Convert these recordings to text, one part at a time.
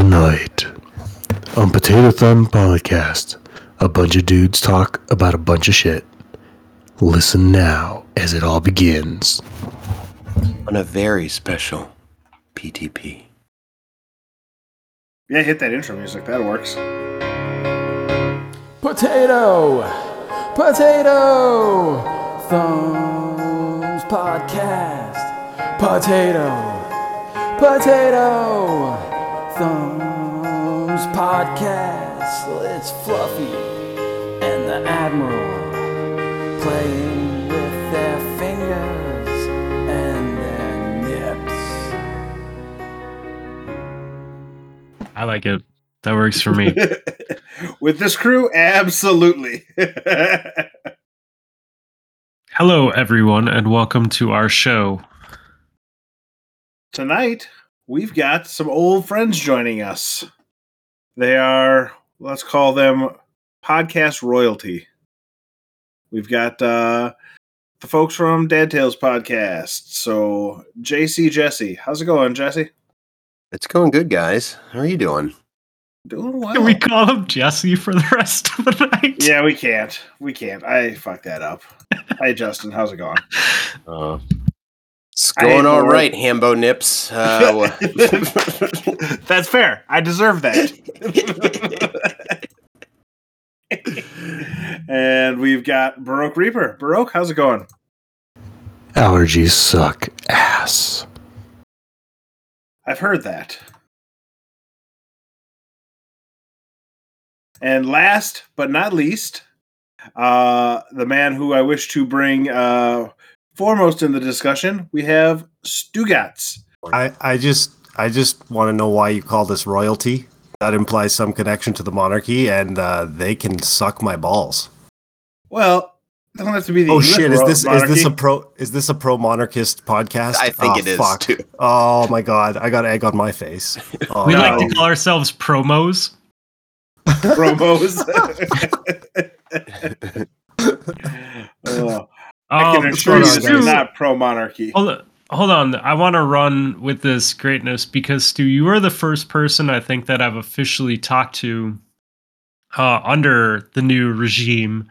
Tonight on Potato Thumb Podcast, a bunch of dudes talk about a bunch of shit. Listen now as it all begins. on a very special PTP. Yeah, hit that intro music. That works. Potato! Potato! Thumbs Podcast. Potato! Potato! Thumbs Podcast. It's Fluffy and the Admiral playing with their fingers and their nips. I like it. That works for me. With this crew, absolutely. Hello, everyone, and welcome to our show. Tonight, we've got some old friends joining us. They are, let's call them podcast royalty. We've got uh, the folks from Dad Tales podcast. So, JC Jesse, how's it going, Jesse? It's going good, guys. How are you doing? Doing well. Can we call him Jesse for the rest of the night? yeah, we can't. We can't. I fucked that up. Hi, Justin. How's it going? Uh, it's going all right, all Hambo Nips. Uh, That's fair. I deserve that. and we've got Baroque Reaper. Baroque, how's it going? Allergies suck ass. I've heard that. And last but not least, uh, the man who I wish to bring uh, foremost in the discussion, we have Stugats. I, I just I just want to know why you call this royalty. That implies some connection to the monarchy, and uh, they can suck my balls. Well, it doesn't have to be the Oh English shit! Is ro- this is this a pro is this a pro monarchist podcast? I think Oh, it is fuck. too. Oh my god! I got egg on my face. Oh, We No. like to call ourselves promos. promos? Oh, I can assure you, Stu- this is not pro monarchy. hold, on. hold on. I want to run with this greatness because, Stu, you are the first person I think that I've officially talked to uh, under the new regime.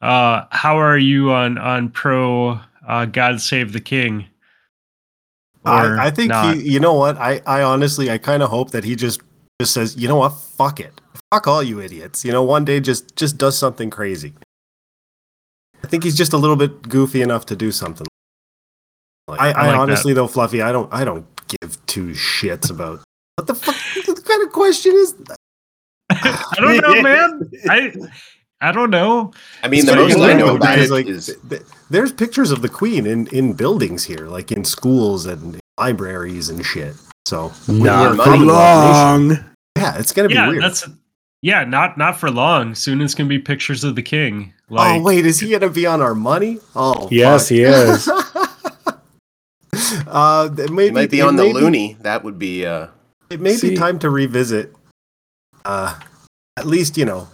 Uh, how are you on, on pro uh, God Save the King? I, I think not? he. You know what? I I honestly I kind of hope that he just just says, you know what? Fuck it. Fuck all you idiots. You know, one day just just does something crazy. I think he's just a little bit goofy enough to do something. Like, I, I I, like that. honestly though, Fluffy, I don't I don't give two shits about what the fuck what kind of question is that? I don't know, man. I I don't know. I mean, It's the most I know know about because, it like, is th- th- there's pictures of the queen in in buildings here, like in schools and libraries and shit. So Not for money long. yeah, it's gonna be Yeah, weird. that's yeah, not not for long. Soon it's gonna be pictures of the king. Like oh wait, is he gonna be on our money? Oh Yes, fuck. he is. uh, it may might be on the may be- loonie. That would be uh, It may See- be time to revisit. Uh, at least you know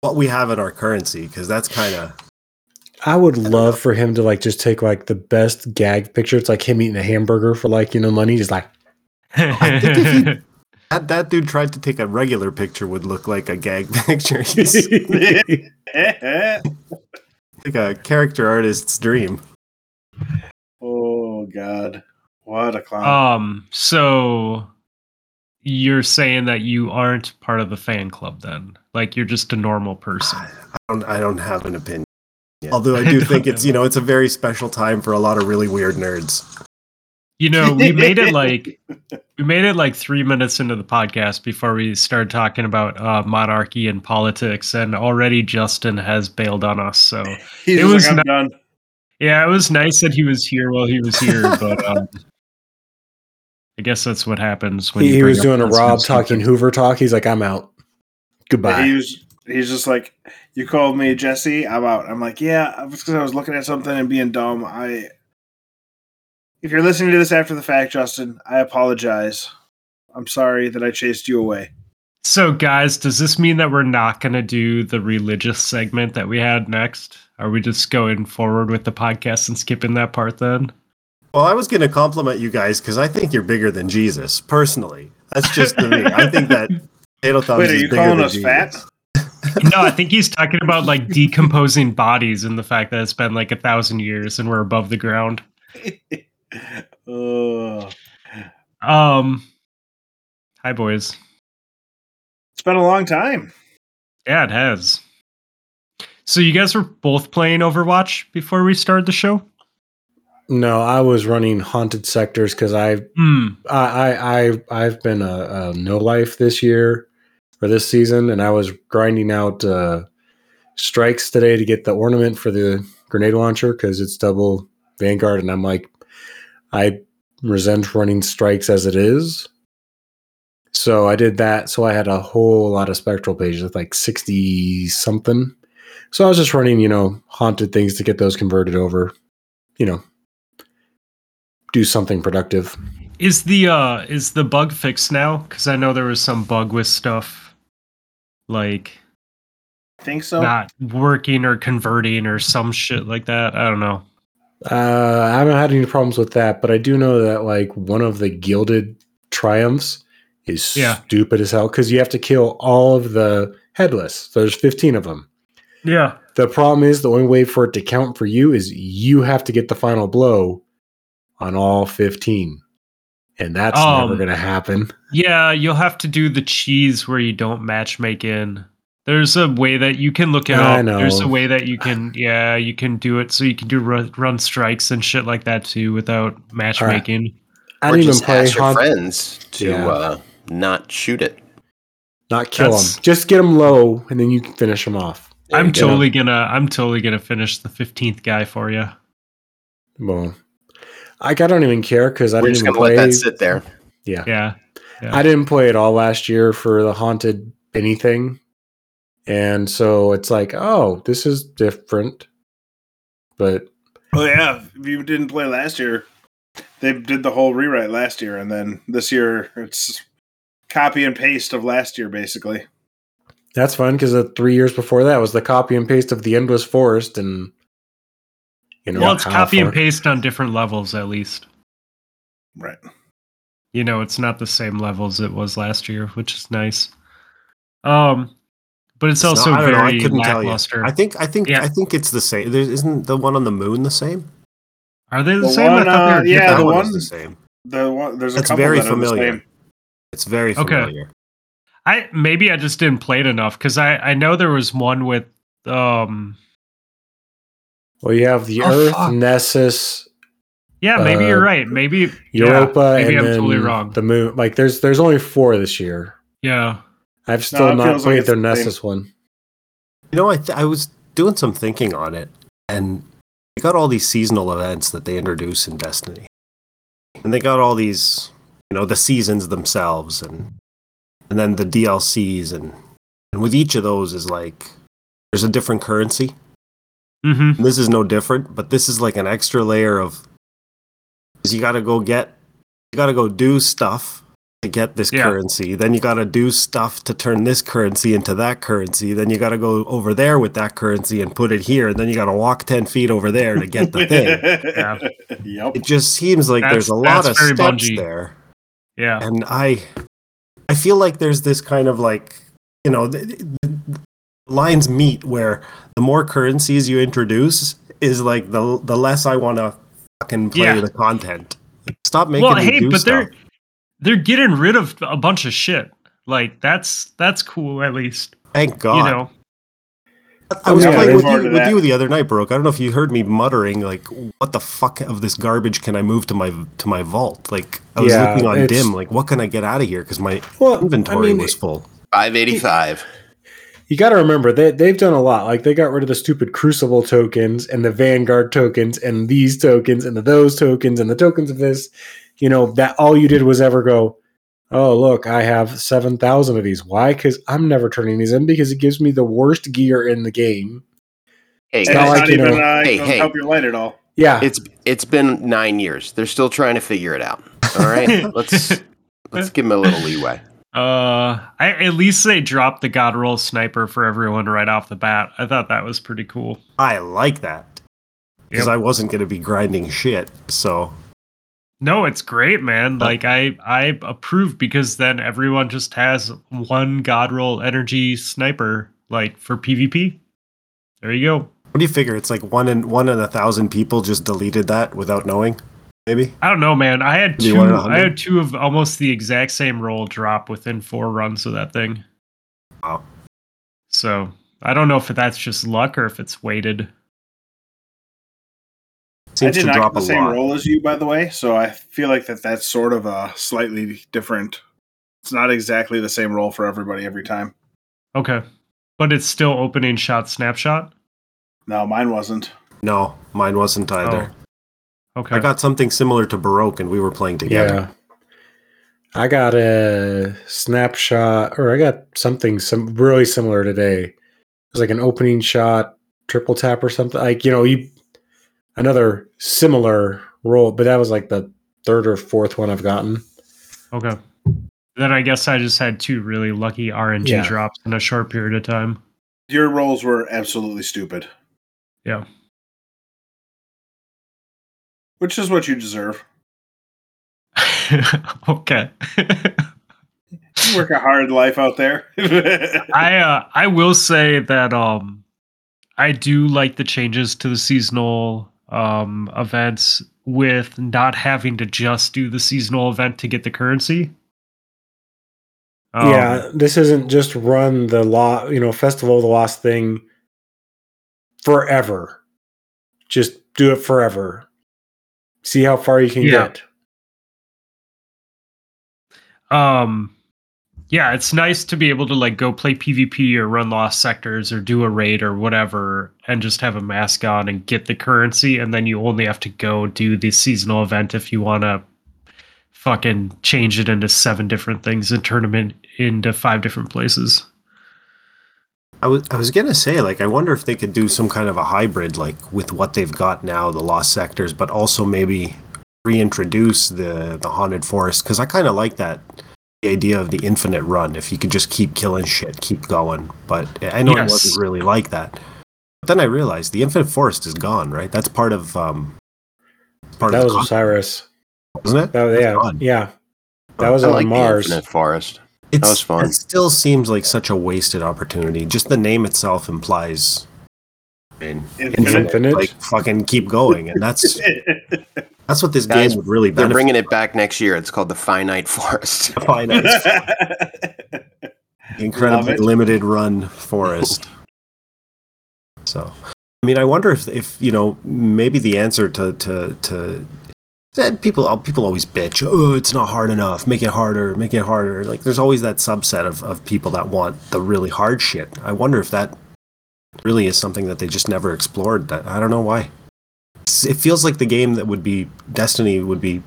what we have in our currency, because that's kind of I would love for him to like just take like the best gag picture. It's like him eating a hamburger for like, you know, money. Just like, I think if he- that that dude tried to take a regular picture would look like a gag picture. Like a character artist's dream. oh God, what a clown! um. So you're saying that you aren't part of the fan club then? Like you're just a normal person? I don't, I don't have an opinion. Although I do think it's you know it's a very special time for a lot of really weird nerds. You know, we made it like we made it like three minutes into the podcast before we started talking about uh, monarchy and politics, and already Justin has bailed on us. So He's it was like, I'm not- done. yeah, it was nice that he was here while he was here, but um, I guess that's what happens when he, you he was doing a Rob kind talking. Hoover talk. He's like, I'm out. Goodbye. He was. He's just like, you called me Jesse. I'm out. I'm like, yeah, it was because I was looking at something and being dumb. I. If you're listening to this after the fact, Justin, I apologize. I'm sorry that I chased you away. So, guys, does this mean that we're not going to do the religious segment that we had next? Are we just going forward with the podcast and skipping that part then? Well, I was going to compliment you guys because I think you're bigger than Jesus, personally. That's just the me. I think that potato thumbs Wait, are is you bigger calling than us Jesus. fat? no, I think he's talking about like decomposing bodies and the fact that it's been like a thousand years and we're above the ground. Uh, Um, hi boys. it's been a long time. Yeah, it has. So you guys were both playing Overwatch before we started the show. No, I was running haunted sectors because I, Hmm. I, I, I, I've been a, a no life this year or this season, and I was grinding out uh, strikes today to get the ornament for the grenade launcher because it's double Vanguard, and I'm like, I resent running strikes as it is. So I did that. So I had a whole lot of spectral pages, like sixty something. So I was just running, you know, haunted things to get those converted over. You know, do something productive. Is the uh is the bug fixed now? Because I know there was some bug with stuff like Think so? not working or converting or some shit like that. I don't know. Uh, I haven't had any problems with that, but I do know that like one of the gilded triumphs is Yeah. stupid as hell because you have to kill all of the headless. So There's 15 of them. Yeah. The problem is the only way for it to count for you is you have to get the final blow on all 15. And that's never Um, going to happen. Yeah, you'll have to do the cheese where you don't match make in. There's a way that you can look it I up. There's a way that you can, yeah, you can do it so you can do run, run strikes and shit like that too without matchmaking. I didn't even just play ask your haunt- friends to Yeah. uh, not shoot it. not kill That's- them. Just get them low and then you can finish them off. There I'm you go. totally gonna, I'm totally gonna finish the 15th guy for you. Well, I, I don't even care because I We're didn't just even gonna let play. that sit there. Yeah. Yeah, I didn't play it all last year for the haunted anything. And so it's like, oh, this is different. But Oh yeah, if you didn't play last year, they did the whole rewrite last year, and then this year it's copy and paste of last year, basically. that's fun because the three years before that was the copy and paste of the Endless Forest and you know well, it's how copy and paste on different levels at least. Right. You know, it's not the same levels it was last year, which is nice. Um, but it's, No, also I don't know, I couldn't tell you. I think I think Yeah. I think it's the same. There isn't the one on the moon the same. Are they the, The same? I one, thought they uh, were yeah, different. that the one, one- is the same. The one there's a It's couple very that are the familiar. same. It's very Okay. familiar. I maybe I just didn't play it enough because I I know there was one with um Well, you have the Oh, Earth, fuck. Nessus, yeah maybe Uh, you're right maybe Europa, yeah, maybe and I'm then totally wrong the Moon. Like, there's there's only four this year. yeah I've still it not feels like played their the. Nessus one. You know, I th- I was doing some thinking on it, and they got all these seasonal events that they introduce in Destiny, and they got all these, you know, the seasons themselves, and and then the DLCs, and and with each of those is like there's a different currency. mm-hmm And this is no different, but this is like an extra layer of because you got to go get, you got to go do stuff to get this Yeah. currency. Then you got to do stuff to turn this currency into that currency. Then you got to go over there with that currency and put it here. And then you got to walk ten feet over there to get the thing. Yeah. Yep. It just seems like there's a lot of that's steps Bungie. there, yeah and I, I feel like there's this kind of like you know. The, the lines meet where the more currencies you introduce is like the the less I want to fucking play Yeah. the content. Stop making well hey but stuff. they're they're getting rid of a bunch of shit like that's that's cool at least Thank God. you know I was Yeah, playing with you, with you the other night, Brooke. I don't know if you heard me muttering like, "What the fuck of this garbage can I move to my to my vault?" Like I was Yeah, looking on DIM, like, what can I get out of here? Because my Well, inventory I mean, was full. 585. you got to remember they they've done a lot. Like they got rid of the stupid Crucible tokens and the Vanguard tokens and these tokens and the those tokens and the tokens of this. You know that all you did was ever go, oh look, I have seven thousand of these. Why? Because I'm never turning these in because it gives me the worst gear in the game. Hey, And not it's like, not you even know- uh, Hey, hey. help your light at all. Yeah, it's it's been nine years. They're still trying to figure it out. All right, let's let's give them a little leeway. uh I, at least they dropped the god roll sniper for everyone right off the bat i thought that was pretty cool I like that because Yep. I wasn't going to be grinding shit. So No, it's great, man. Like I I approve because then everyone just has one god roll energy sniper like for PvP. There you go. What do you figure? It's like one in one in a thousand people just deleted that without knowing. Maybe. I don't know, man. I had you two want it a I had two of almost the exact same roll drop within four runs of that thing. Wow. So I don't know if that's just luck or if it's weighted. Seems I did to not drop get the same lot. role as you, by the way. So I feel like that that's sort of a slightly different. It's not exactly the same role for everybody every time. Okay. But it's still opening shot snapshot. No, mine wasn't. No, mine wasn't oh. either. Okay. I got something similar to Baroque, and we were playing together. Yeah. I got a snapshot, or I got something some really similar today. It was like an opening shot, triple tap or something. Like you know, you another similar roll, but that was like the third or fourth one I've gotten. Okay. Then I guess I just had two really lucky RNG Yeah. drops in a short period of time. Your roles were absolutely stupid, Yeah. which is what you deserve. okay. You work a hard life out there. I uh, I will say that um I do like the changes to the seasonal um events with not having to just do the seasonal event to get the currency. Um, yeah, this isn't just run the law, you know, Festival of the Lost thing forever. Just do it forever. See how far you can Yeah. get. um yeah it's nice to be able to like go play pvp or run lost sectors or do a raid or whatever and just have a mask on and get the currency and then you only have to go do the seasonal event if you want to fucking change it into seven different things and turn them in, into five different places. I was I was gonna say like I wonder if they could do some kind of a hybrid like with what they've got now, the lost sectors, but also maybe reintroduce the the haunted forest because I kind of like that the idea of the infinite run. If you could just keep killing shit, keep going. But I know it wasn't really like that. But then I realized the infinite forest is gone. Right, that's part of um part That of was the Osiris. concept, wasn't it? That, That's yeah, gone. yeah. That was I on like Mars. the Infinite Forest. It's, was fun. It still seems like such a wasted opportunity. Just the name itself implies. I mean, Infinite. Infinite? like fucking keep going, and that's that's what this Guys, game would really be. They're benefit. bringing it back next year. It's called the Finite Forest. from. incredibly Love it. limited run forest. So, I mean, I wonder if if you know maybe the answer to to to that people uh, people always bitch. Oh, it's not hard enough. Make it harder. Make it harder. Like there's always that subset of of people that want the really hard shit. I wonder if that really is something that they just never explored. That I don't know why. It feels like the game that would be Destiny would be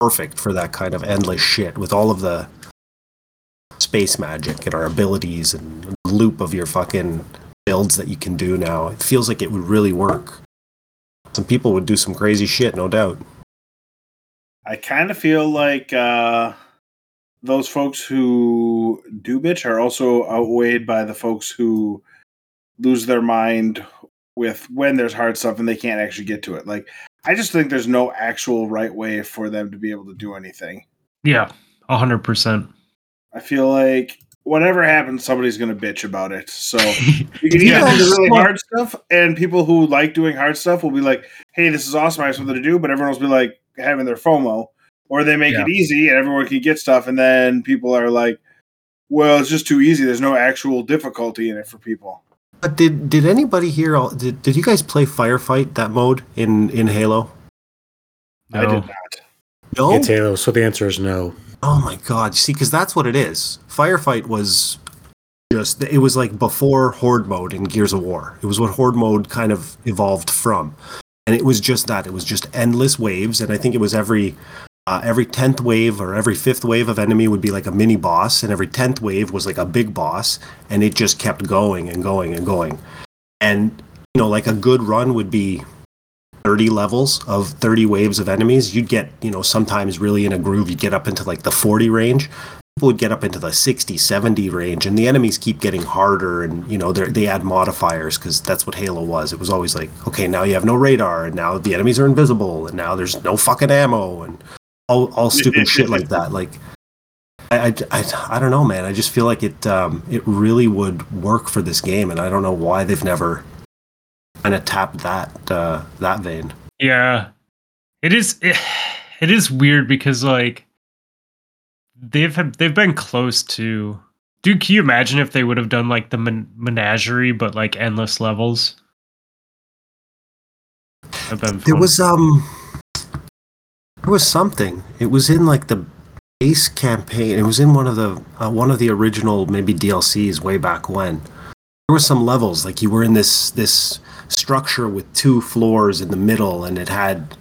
perfect for that kind of endless shit with all of the space magic and our abilities and loop of your fucking builds that you can do now. It feels like it would really work. Some people would do some crazy shit, no doubt. I kind of feel like uh, those folks who do bitch are also outweighed by the folks who lose their mind with when there's hard stuff and they can't actually get to it. Like, I just think there's no actual right way for them to be able to do anything. yeah 100% I feel like whatever happens, somebody's going to bitch about it. So you can either Yeah. do the really hard stuff, and people who like doing hard stuff will be like, "Hey, this is awesome! I have something to do," but everyone will be like having their FOMO, or they make Yeah. it easy and everyone can get stuff, and then people are like, "Well, it's just too easy. There's no actual difficulty in it for people." But did did anybody here? all- Did did you guys play firefight that mode in in Halo? I No. did not. No. It's Halo, so the answer is no. Oh my god! See, because that's what it is. Firefight was just it was like before Horde mode in Gears of War. It was what Horde mode kind of evolved from, and it was just that. It was just endless waves, and I think it was every uh, every tenth wave or every fifth wave of enemy would be like a mini boss, and every tenth wave was like a big boss, and it just kept going and going and going. And you know, like a good run would be 30 levels of 30 waves of enemies, you'd get, you know, sometimes really in a groove, you'd get up into like the 40 range. People would get up into the 60, 70 range, and the enemies keep getting harder, and you know they add modifiers because that's what Halo was. It was always like, okay, now you have no radar, and now the enemies are invisible, and now there's no fucking ammo, and all all stupid shit like that. Like, I, I, I, I don't know, man. I just feel like it um it really would work for this game, and I don't know why they've never kind of tapped that uh that vein. Yeah, it is. It, it is weird because like they've they've been close to. Dude, can you imagine if they would have done like the men- menagerie, but like endless levels? There fun. was um there was something. It was in like the base campaign. It was in one of the uh, one of the original maybe DLCs way back when. There were some levels like you were in this this structure with two floors in the middle and it had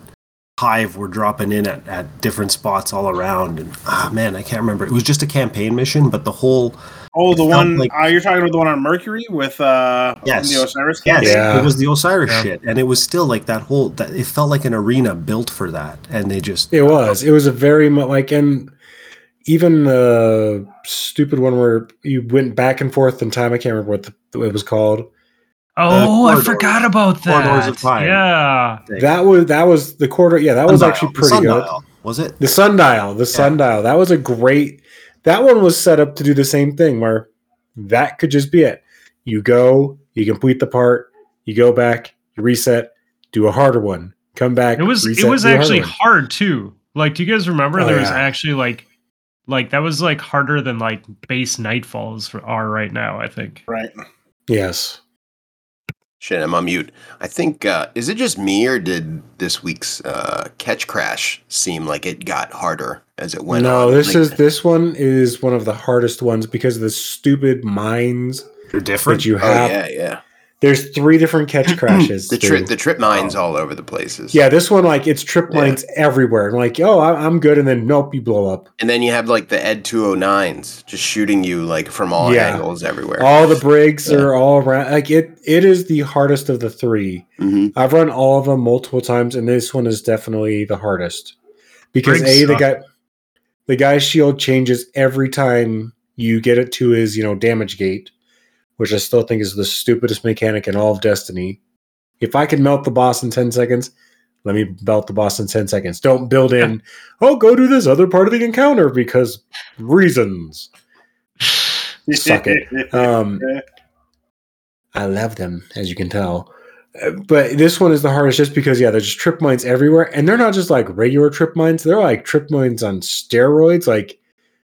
hive were dropping in at, at different spots all around and ah man I can't remember it was just a campaign mission but the whole Oh, the one like- uh, you're talking about the one on Mercury with uh Yes. the Osiris Yes. Yeah. it was the Osiris Yeah. shit, and it was still like that whole. That it felt like an arena built for that, and they just It was. It was a very much like, and even the stupid one where you went back and forth in time. I can't remember what the, it was called. Oh, I forgot about that. Of time. Yeah. That was that was the quarter. Yeah, that was actually the pretty good. Was it? The sundial, the sundial. That was a great. That one was set up to do the same thing, where that could just be it. You go, you complete the part, you go back, you reset, do a harder one, come back. It was reset, it was do a harder actually hard too. Like, do you guys remember Oh, there was actually like like that was like harder than like base nightfalls for, are right now, I think. Right. yes. Shit, I'm on mute. I think uh, is it just me or did this week's uh, Ketchcrash seem like it got harder as it went no, on? this Like, is this one is one of the hardest ones because of the stupid mines They're different. that you Oh have. yeah, yeah. There's three different catch crashes. The trip, the trip mines all over the places. yeah, this one like it's trip Yeah. everywhere. I'm like, oh, I- I'm good, and then nope, you blow up. and then you have like the Ed 209s just shooting you like from all Yeah. angles everywhere. All the brigs Yeah. are all around. Like it, it is the hardest of the three. hmm I've run all of them multiple times, and this one is definitely the hardest because Brigs a the suck. guy, the guy's shield changes every time you get it to his you know damage gate, which I still think is the stupidest mechanic in all of Destiny. If I can melt the boss in ten seconds, let me melt the boss in ten seconds. Don't build in, oh, go do this other part of the encounter because reasons. Suck it. Um, I love them, as you can tell. But this one is the hardest just because, yeah, there's just trip mines everywhere. And they're not just like regular trip mines, they're like trip mines on steroids. Like,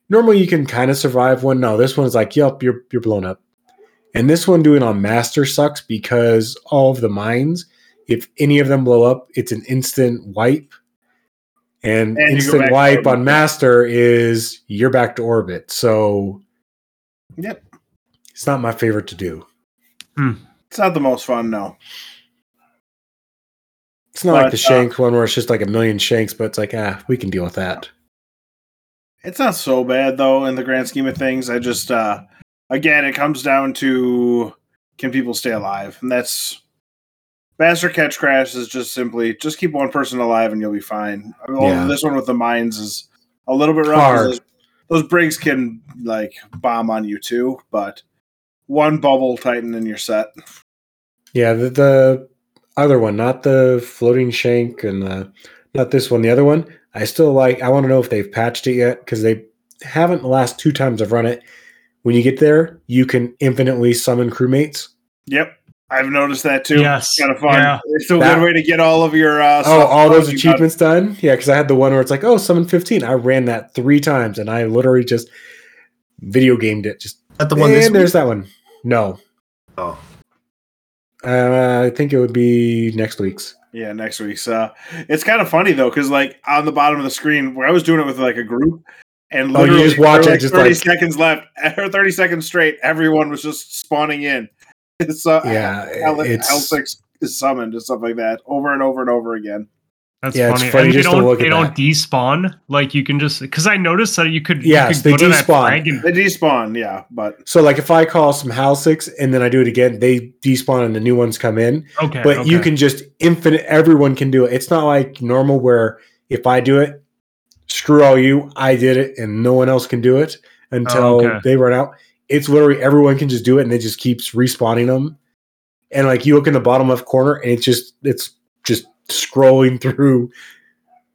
normally you can kind of survive one. No, this one's like, yep, you're, you're blown up. And this one doing on Master sucks because all of the mines, if any of them blow up, it's an instant wipe. And, And instant wipe on Master is you're back to orbit. So Yep. it's not my favorite to do. It's not the most fun, no. It's not like But, the uh, shank one where it's just like a million shanks, but it's like, ah, we can deal with that. It's not so bad though in the grand scheme of things. I just uh again it comes down to can people stay alive? And that's Master Ketchcrash is just simply just keep one person alive and you'll be fine. Yeah. This one with the mines is a little bit rough. Those, those brigs can like bomb on you too, but one bubble titan and you're set. Yeah, the, the other one, not the floating shank and the, not this one, the other one. I still like. I want to know if they've patched it yet because they haven't the last two times I've run it. When you get there, you can infinitely summon crewmates. Yep. I've noticed that too. Yes. Kind of fun. Yeah. It's a That- good way to get all of your uh Oh, all those done. You got- achievements done? Yeah, because I had the one where it's like, oh, summon 15. I ran that three times and I literally just video gamed it. Just At the one and this there's week? that one. No, Oh, uh, I think it would be next week's. Yeah, next week's. Uh, it's kind of funny though, because like on the bottom of the screen, where I was doing it with like a group, and Oh, you literally just watch for, it, just thirty like- seconds left, or thirty seconds straight, everyone was just spawning in. It's uh, Yeah, L it's six is summoned and stuff like that over and over and over again. That's Yeah, it's funny. funny and they just to don't look they at don't that. despawn. Like you can just because I noticed that you could Yes, you they could go to that despawn. and They despawn, yeah, but So like if I call some house six and then I do it again, they despawn and the new ones come in. okay, But you can just infinite everyone can do it. It's not like normal where if I do it, screw all you, I did it and no one else can do it. until Oh, okay. they run out. It's literally everyone can just do it, and it just keeps respawning them. And like you look in the bottom left corner, and it's just it's just scrolling through.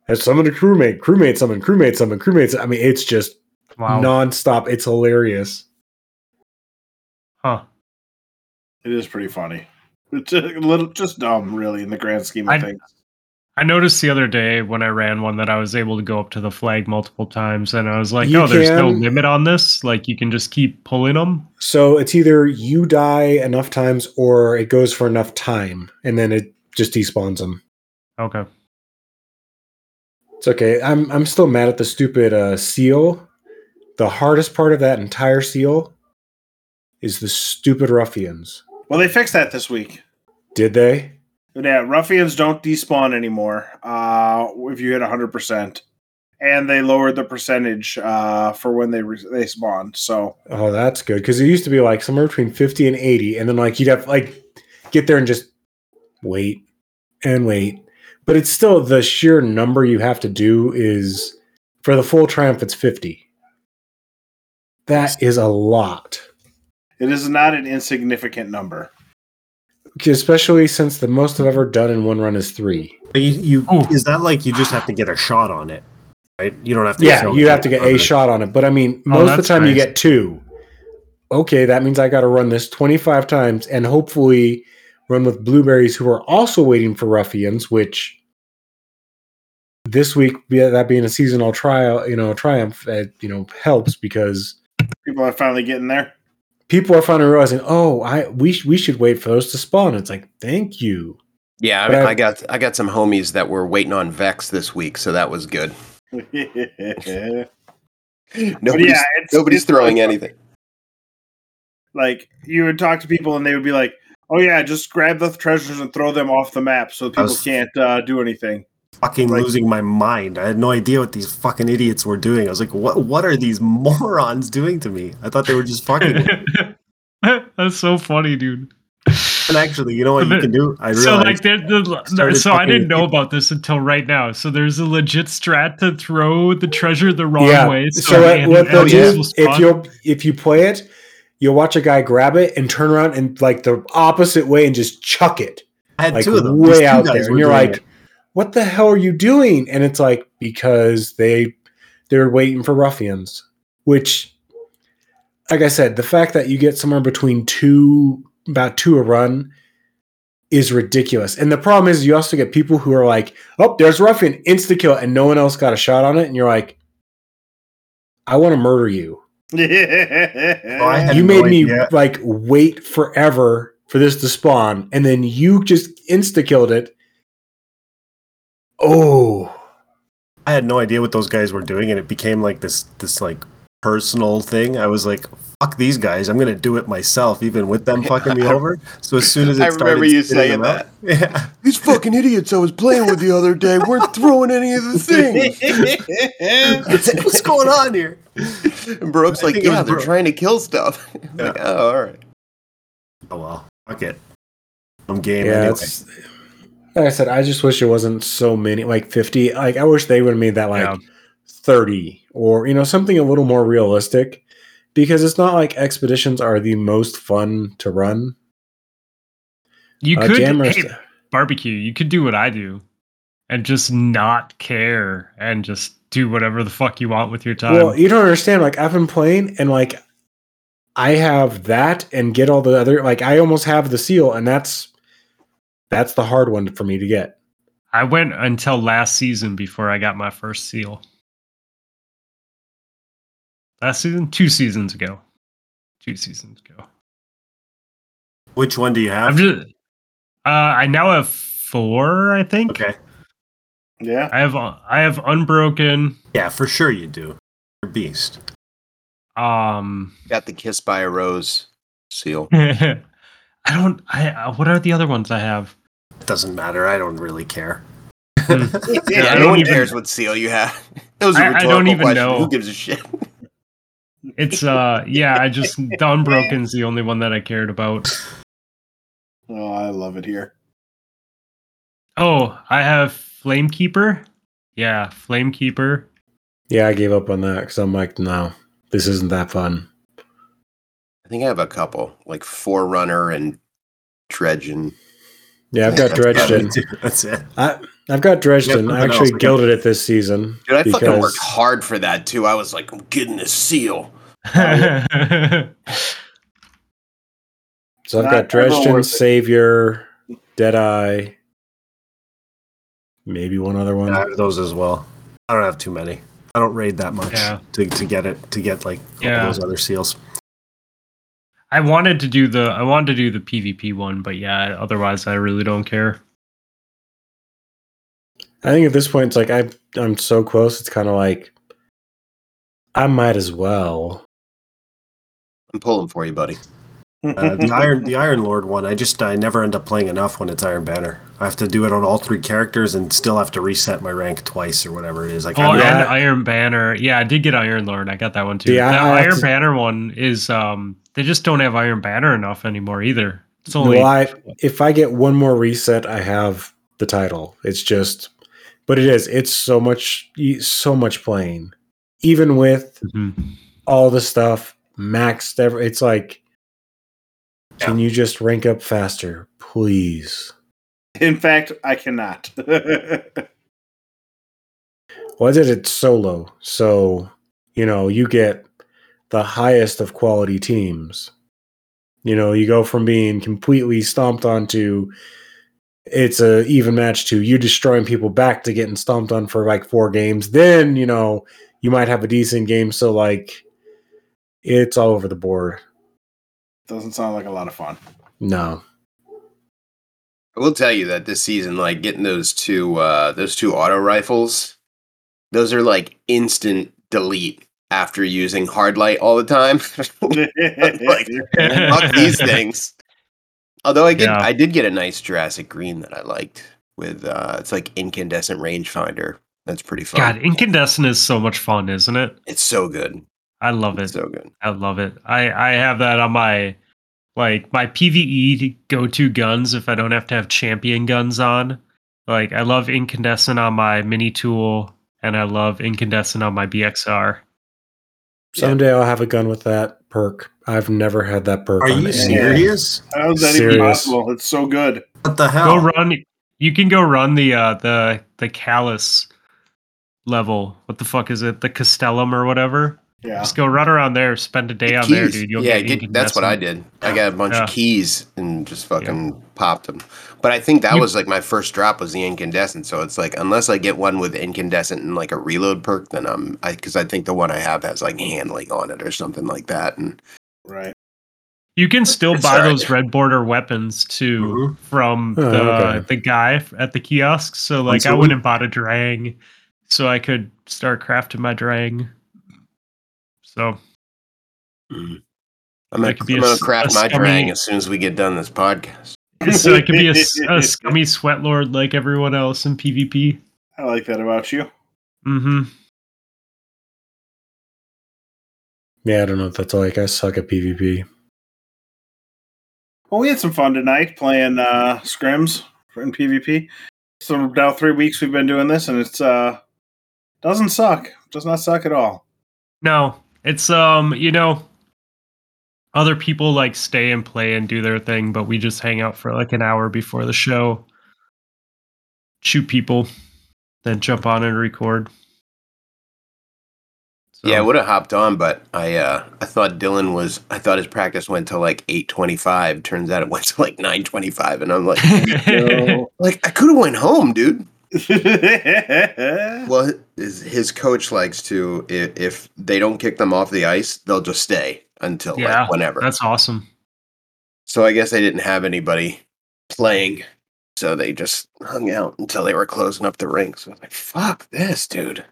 Has summoned a crewmate, crewmate summon, crewmate summon, crewmate. I mean, it's just Wow. nonstop. It's hilarious. Huh. It is pretty funny. It's a little just dumb, really, in the grand scheme of I- things. I noticed the other day when I ran one that I was able to go up to the flag multiple times, and I was like, You "No, there's no limit on this. Like, you can just keep pulling them." So it's either you die enough times or it goes for enough time, and then it just despawns them. Okay. It's okay. I'm I'm still mad at the stupid uh, seal. The hardest part of that entire seal is the stupid ruffians. Well, they fixed that this week. Did they? Yeah, ruffians don't despawn anymore uh, if you hit 100%. And they lowered the percentage uh, for when they re- they spawn. So, Oh, that's good because it used to be like somewhere between fifty and eighty, and then like you'd have like get there and just wait and wait. But it's still the sheer number you have to do is for the full triumph. It's fifty. That is a lot. it is not an insignificant number. Especially since the most I've ever done in one run is three. You, you Oh. is that like you just have to get a shot on it, right? You don't have to. Yeah, you have to get a it. shot on it, but I mean, Oh, most of the that's time you get two. Okay, that means I got to run this twenty five times and hopefully run with blueberries who are also waiting for ruffians, which this week that being a seasonal trial, you know, triumph, uh, you know, helps because People are finally getting there. People are finally realizing, oh, I we sh- we should wait for those to spawn. It's like, thank you. Yeah, I, mean, I- I got I got some homies that were waiting on Vex this week, so that was good. Nobody's, yeah, it's, nobody's it's throwing like, anything. Like you would talk to people and they would be like, "Oh yeah, just grab the treasures and throw them off the map so people was- can't uh, do anything." Fucking Like- losing my mind. I had no idea what these fucking idiots were doing. I was like, what? What are these morons doing to me? I thought they were just fucking. That's so funny, dude. and actually, you know what you can do? I realized. So like, there- the, started so I didn't know about this until right now. So there's a legit strat to throw the treasure the wrong yeah. way. So, the what, what they'll do if you if you play it, you'll watch a guy grab it and turn around and like the opposite way and just chuck it. I had like two of them. Way two out there, and you're like, it. "What the hell are you doing?" And it's like because they they're waiting for ruffians, which, like I said, the fact that you get somewhere between two about two a run is ridiculous. And the problem is you also get people who are like, "Oh, there's ruffian, insta kill," and no one else got a shot on it, and you're like, "I want to murder you." Oh, had you no made me like wait forever for this to spawn, and then you just insta killed it. Oh, I had no idea what those guys were doing, and it became like this this like personal thing. I was like, "Fuck these guys! I'm gonna do it myself, even with them fucking me over." So as soon as it I started remember you saying that, out- yeah, These fucking idiots I was playing with the other day weren't throwing any of the things. what's going on here? And Brooks like, think yeah, they're Brooke. trying to kill stuff. I'm like, oh, all right. Oh well, fuck it. I'm game yeah. anyway. Like I said, I just wish it wasn't so many, like fifty. Like I wish they would have made that like Yeah. thirty, or you know something a little more realistic, because it's not like expeditions are the most fun to run. you Uh, could jammers- hey, barbecue. You could do what I do, and just not care and just do whatever the fuck you want with your time. Well, you don't understand. Like I've been playing, and like I have that, and get all the other. Like I almost have the seal, and that's that's the hard one for me to get. I went until last season before I got my first seal. Last season, two seasons ago, two seasons ago. Which one do you have? just, uh, I now have four. I think Okay, yeah. I have uh, I have unbroken. yeah, for sure you do. You're a beast. Um, Got the kiss by a rose seal. I don't. I uh, what are the other ones I have? It doesn't matter. I don't really care. Hmm. Yeah, I no don't one even- cares what seal you have. That was a I- I rhetorical don't even question. know. Who gives a shit? It's uh, yeah. I just the unbroken's the only one that I cared about. Oh, I love it here. Oh, I have Flamekeeper. Yeah, Flamekeeper. Yeah, I gave up on that because I'm like, no, this isn't that fun. I think I have a couple, like Forerunner and Dredgen. Yeah, I've got Yeah, Dredged Yeah, in. me too. That's it. I, I've got Dredged Yeah, in. I actually else. gilded it this season. Dude, I fucking worked hard for that too. I was like, I'm getting a seal. So I've got ever Dredgen, worth it. Savior, Deadeye, maybe one other one. I have those as well. I don't have too many. I don't raid that much Yeah. to, to get it to get like Yeah. those other seals. I wanted to do the I wanted to do the PvP one, but yeah, otherwise I really don't care. I think at this point, it's like I, I'm so close. It's kind of like I might as well. I'm pulling for you, buddy. Uh, the Iron the Iron Lord one, I just I never end up playing enough when it's Iron Banner. I have to do it on all three characters and still have to reset my rank twice or whatever it is. Like Oh, I, Yeah. and Iron Banner. Yeah, I did get Iron Lord. I got that one too. Yeah, that I have Iron to- Banner one is um they just don't have Iron Banner enough anymore either. It's only well, I, if I get one more reset, I have the title. It's just, but it is. It's so much, so much playing. Even with Mhm. all the stuff maxed, ever, it's like, can you just rank up faster, please? In fact, I cannot. Well, I did it solo, so you know you get the highest of quality teams. You know, you go from being completely stomped onto it's a even match to you destroying people back to getting stomped on for like four games. Then you know you might have a decent game. So like, it's all over the board. Doesn't sound like a lot of fun. No, I will tell you that this season, like getting those two uh those two auto rifles, those are like instant delete after using hard light all the time. like fuck these things. Although I get Yeah. I did get a nice Jurassic Green that I liked with uh it's like incandescent rangefinder. That's pretty fun. God, incandescent is so much fun, isn't it? It's so good. I love it. It's so good. I love it. I I have that on my like my PVE go to guns if I don't have to have champion guns on. Like I love incandescent on my mini tool and I love incandescent on my BXR. Someday I'll have a gun with that perk. I've never had that perk. are you any- serious? How is that even possible? It's so good. What the hell? Go run you can go run the uh the the callus level. What the fuck is it? The Castellum or whatever? Yeah. Just go run around there, spend a day Get on there, dude. You'll yeah, get, get, that's what I did. I got a bunch Yeah. of keys and just fucking popped them. But I think that You- was like my first drop was the incandescent. So it's like unless I get one with incandescent and like a reload perk, then I'm I because I think the one I have has like handling on it or something like that. And Right. You can still buy alright. those red border weapons too Mhm. from Oh, the okay. the guy at the kiosk. So like I went and bought a drang so I could start crafting my drang. So I'm gonna, That I'm gonna s- craft a my scummy- drang as soon as we get done this podcast. so I could be a scummy sweat lord like everyone else in PvP. I like that about you. Mm-hmm. Yeah, I don't know if that's like. I suck at PvP. Well, we had some fun tonight playing uh, scrims in PvP. So now three weeks we've been doing this, and it's uh doesn't suck. Does not suck at all. No, it's um, you know, other people like stay and play and do their thing, but we just hang out for like an hour before the show, shoot people, then jump on and record. So, Yeah, I would have hopped on, but I uh I thought Dylan was I thought his practice went to like eight twenty five. Turns out it went to like nine twenty five, and I'm like, No. like I could have went home, dude. well, Well, his, his coach likes to if, if they don't kick them off the ice, they'll just stay until Yeah, like whenever. that's awesome. So I guess they didn't have anybody playing, so they just hung out until they were closing up the rink. So I was like, "Fuck this, dude."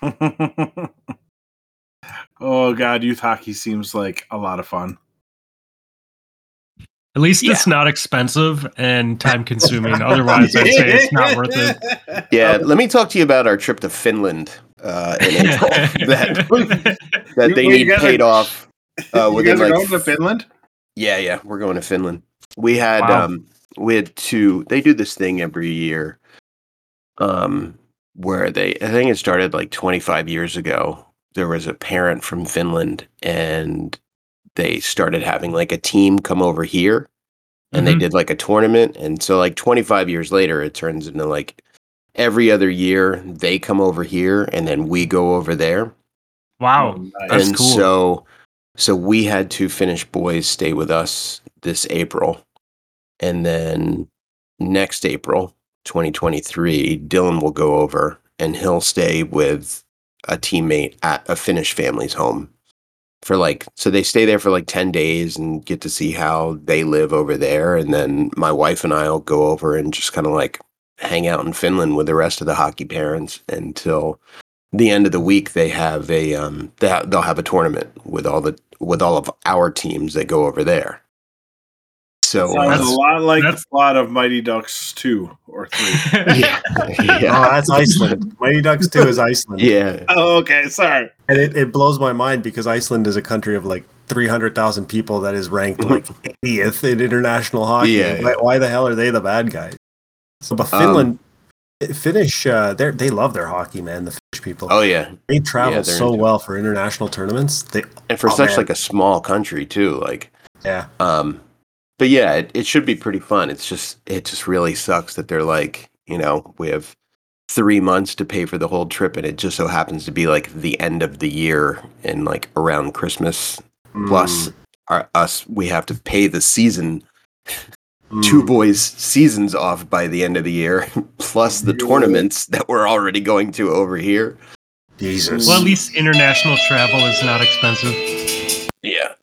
oh god, youth hockey seems like a lot of fun. At least it's not expensive and time consuming. Otherwise, I'd say it's not worth it. Yeah, let me talk to you about our trip to Finland uh, in April that that You- they wait, you need guys are- paid off. Uh, you guys are like going to Finland? Yeah, yeah, we're going to Finland. We had Wow. um we had two they do this thing every year. Um where they I think it started like 25 years ago there was a parent from Finland and they started having like a team come over here and they Mhm. did like a tournament and so like 25 years later it turns into like every other year they come over here and then we go over there Wow. That's and cool. so so we had two Finnish boys stay with us this April. And then next April, 2023, Dylan will go over and he'll stay with a teammate at a Finnish family's home for like so they stay there for like 10 days and get to see how they live over there and then my wife and I'll go over and just kind of like hang out in Finland with the rest of the hockey parents until the end of the week they have a um they ha- they'll have a tournament with all the with all of our teams that go over there. So Sounds uh, That's- a lot like that's- a lot of Mighty Ducks two or three. yeah, Oh, that's Iceland. Mighty Ducks 2 is Iceland. yeah, oh, okay, sorry. And it, it blows my mind because Iceland is a country of like 300,000 people that is ranked like 80th in international hockey. Yeah, why, yeah. why the hell are they the bad guys? So, but Um, Finland, Finnish, uh, they they love their hockey, man. The Finnish people, Oh yeah, they travel yeah, so into well for international tournaments. They, and for Oh, such man. like a small country too, like yeah, um, but yeah, it, it should be pretty fun. It's just it just really sucks that they're like you know we have three months to pay for the whole trip, and it just so happens to be like the end of the year and like around Christmas. Plus, Mm, our, us we have to pay the season mm. two boys seasons off by the end of the year, plus the tournaments that we're already going to over here. Jesus. well, at least international travel is not expensive. Yeah,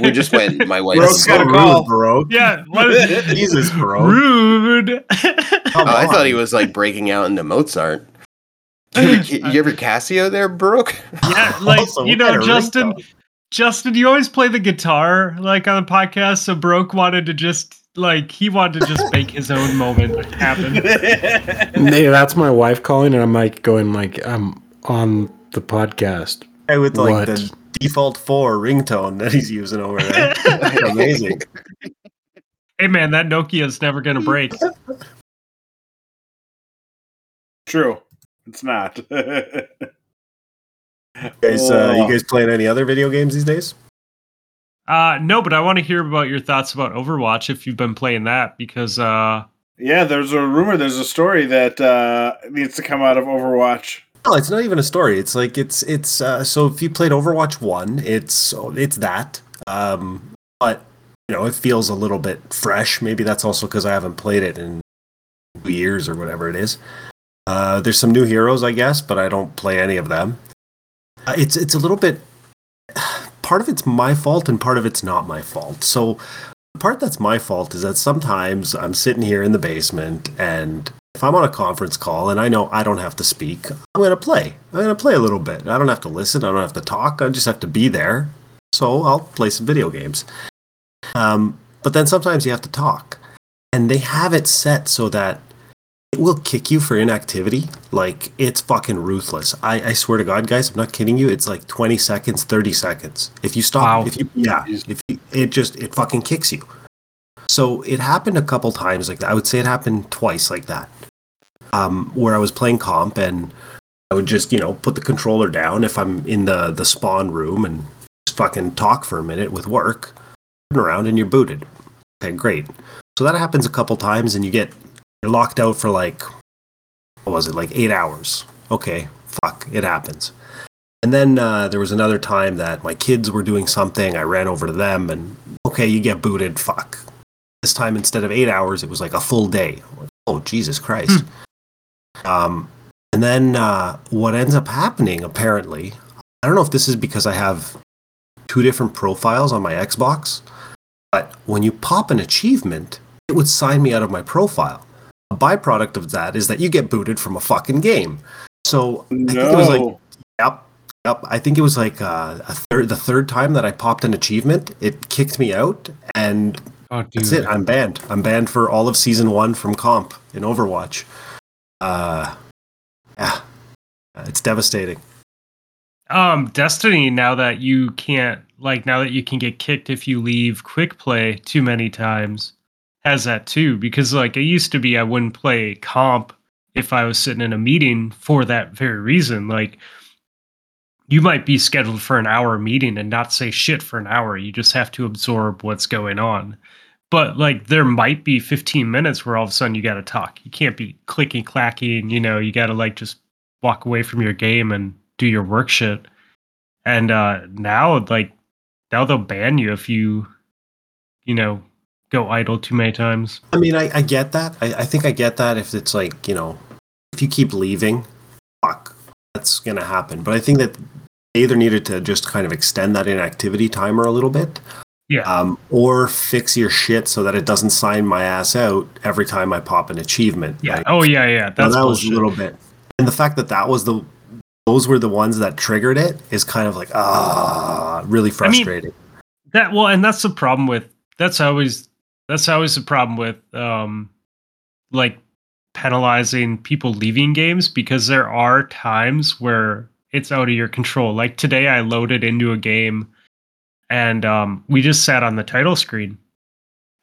we just went. My wife. Brooke's That's got a so call. rude, bro. yeah. What is Jesus, bro. rude? Come Oh, I thought he was like breaking out into Mozart. You ever, you ever Casio there, Brooke? yeah, like Also, you know, Justin. Justin, you always play the guitar like on the podcast, so Broke wanted to just like he wanted to just make his own moment happen. Hey, that's my wife calling, and I'm like going like I'm on the podcast. Hey, with like What? the default four ringtone that he's using over there. Amazing. Hey man, that Nokia's never gonna break. True. It's not. Guys, uh, Oh. you guys playing any other video games these days? Uh no, but I want to hear about your thoughts about Overwatch if you've been playing that because uh yeah, there's a rumor, there's a story that uh, needs to come out of Overwatch. No, it's not even a story. It's like it's it's uh, so if you played Overwatch one, it's it's that. Um, but you know, it feels a little bit fresh. Maybe that's also because I haven't played it in years or whatever it is. Uh, there's some new heroes, I guess, but I don't play any of them. Uh, it's it's a little bit. Part of it's my fault, and part of it's not my fault. So the part that's my fault is that sometimes I'm sitting here in the basement and if I'm on a conference call and I know I don't have to speak, I'm going to play. I'm going to play a little bit. I don't have to listen. I don't have to talk. I just have to be there. So I'll play some video games. Um, but then sometimes you have to talk. And they have it set so that it will kick you for inactivity. Like it's fucking ruthless. I, I swear to God, guys, I'm not kidding you. It's like 20 seconds, 30 seconds. If you stop, Wow. if you, yeah, if you, it just, it fucking kicks you. So it happened a couple times like that. I would say it happened twice like that. Um, where I was playing comp and I would just, you know, put the controller down if I'm in the the spawn room and just fucking talk for a minute with work, turn around and you're booted. Okay, great. So that happens a couple times and you get you're locked out for like what was it, like eight hours. Okay, fuck, it happens. And then uh, there was another time that my kids were doing something. I ran over to them and okay, you get booted. Fuck. This time instead of eight hours, it was like a full day. Oh Jesus Christ. Um, and then uh, what ends up happening, apparently, I don't know if this is because I have two different profiles on my Xbox, but when you pop an achievement, it would sign me out of my profile. A byproduct of that is that you get booted from a fucking game. So I think it was like Yep. Yep. I think it was like uh, a third, the third time that I popped an achievement, it kicked me out, and oh, dude. that's it. I'm banned. I'm banned for all of season one from comp in Overwatch. Uh, yeah, Uh, it's devastating. um Destiny now that you can't like now that you can get kicked if you leave quick play too many times has that too because like it used to be I wouldn't play comp if I was sitting in a meeting for that very reason like you might be scheduled for an hour meeting and not say shit for an hour. You just have to absorb what's going on. But like there might be 15 minutes where all of a sudden you got to talk. You can't be clicky clacking, you know, you got to like just walk away from your game and do your work shit. And uh now like now they'll ban you if you you know go idle too many times. I mean, I, I get that. I, I think I get that if it's like, you know, if you keep leaving, fuck, that's going to happen. But I think that they either needed to just kind of extend that inactivity timer a little bit Yeah. um, or fix your shit so that it doesn't sign my ass out every time I pop an achievement. yeah. Oh yeah, yeah. That's that was bullshit. a little bit. And the fact that that was the, those were the ones that triggered it is kind of like, ah, really mean, frustrating. That well, and that's the problem with that's always that's always the problem with um like penalizing people leaving games because there are times where it's out of your control. Like today I loaded into a game and um we just sat on the title screen.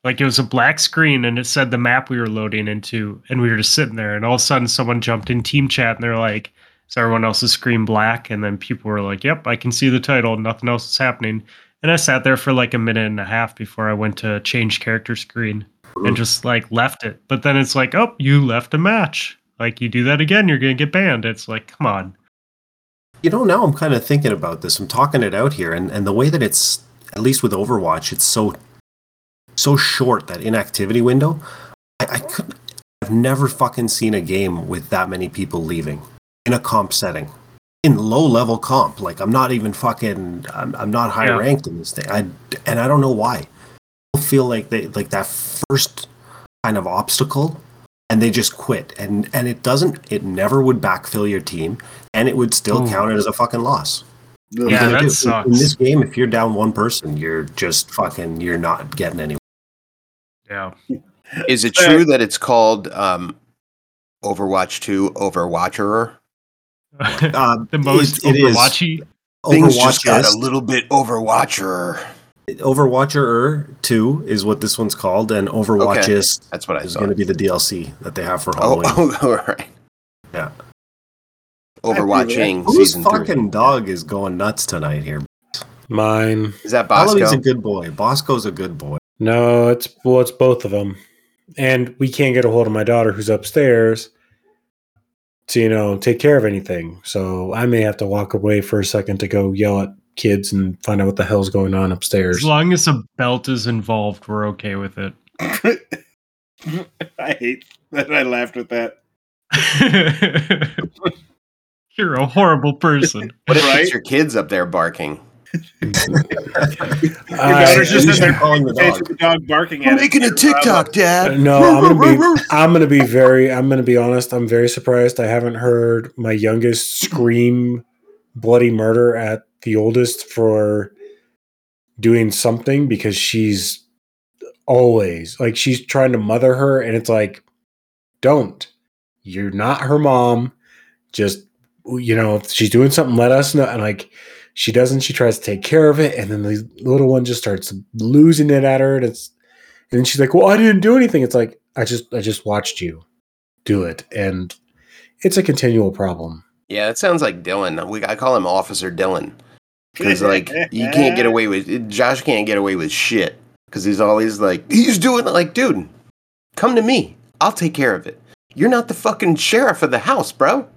Like it was a black screen and it said the map we were loading into and we were just sitting there and all of a sudden someone jumped in team chat and they're like is everyone else's screen black and then people were like yep i can see the title nothing else is happening and I sat there for like a minute and a half before I went to change character screen and just like left it. But then it's like, oh, you left a match. Like you do that again, you're gonna get banned. It's like, come on. You know, now I'm kind of thinking about this. I'm talking it out here, and, and the way that it's, at least with Overwatch, it's so so short that inactivity window. I, I could, I've never fucking seen a game with that many people leaving in a comp setting, in low level comp. Like I'm not even fucking, I'm, I'm not high Yeah. ranked in this thing. I and I don't know why. I feel like they like that first kind of obstacle and they just quit and and it doesn't it never would backfill your team and it would still Ooh. count it as a fucking loss What Yeah, that do? In- sucks. in this game if you're down one person you're just fucking you're not getting anywhere Yeah. Is it true that it's called um, Overwatch 2 Overwatcherer? uh, the most it, it is Overwatchy. Things just got a little bit Overwatcher. Overwatcher 2 is what this one's called and Overwatchist That's what I is going to be the DLC that they have for Oh, Halloween oh, all right. Yeah. Overwatching Whose season fucking dog is going nuts tonight here Mine. Is that Bosco? Holloway's a good boy Bosco's a good boy No, it's well, it's both of them, and we can't get a hold of my daughter who's upstairs to you know take care of anything. So I may have to walk away for a second to go yell at kids and find out what the hell's going on upstairs. As long as a belt is involved, we're okay with it. I hate that I laughed at that. You're a horrible person. What if Right? it's your kids up there barking? Your I- daughter's uh, just you in there calling the dog the dog barking I'm at it. making a You're TikTok, loud. Dad. No, I'm gonna be. I'm gonna be very. I'm gonna be honest. I'm very surprised. I haven't heard my youngest scream bloody murder at the oldest for doing something because she's always like she's trying to mother her, and it's like, don't. You're not her mom. Just you know, if she's doing something, let us know. And like, she doesn't. She tries to take care of it, and then the little one just starts losing it at her, and it's and she's like, "Well, I didn't do anything." It's like I just I just watched you do it, and it's a continual problem. Yeah, it sounds like Dylan. We, I call him Officer Dylan because like you can't get away with Josh can't get away with shit because he's always like he's doing it like, dude, come to me. I'll take care of it. You're not the fucking sheriff of the house, bro.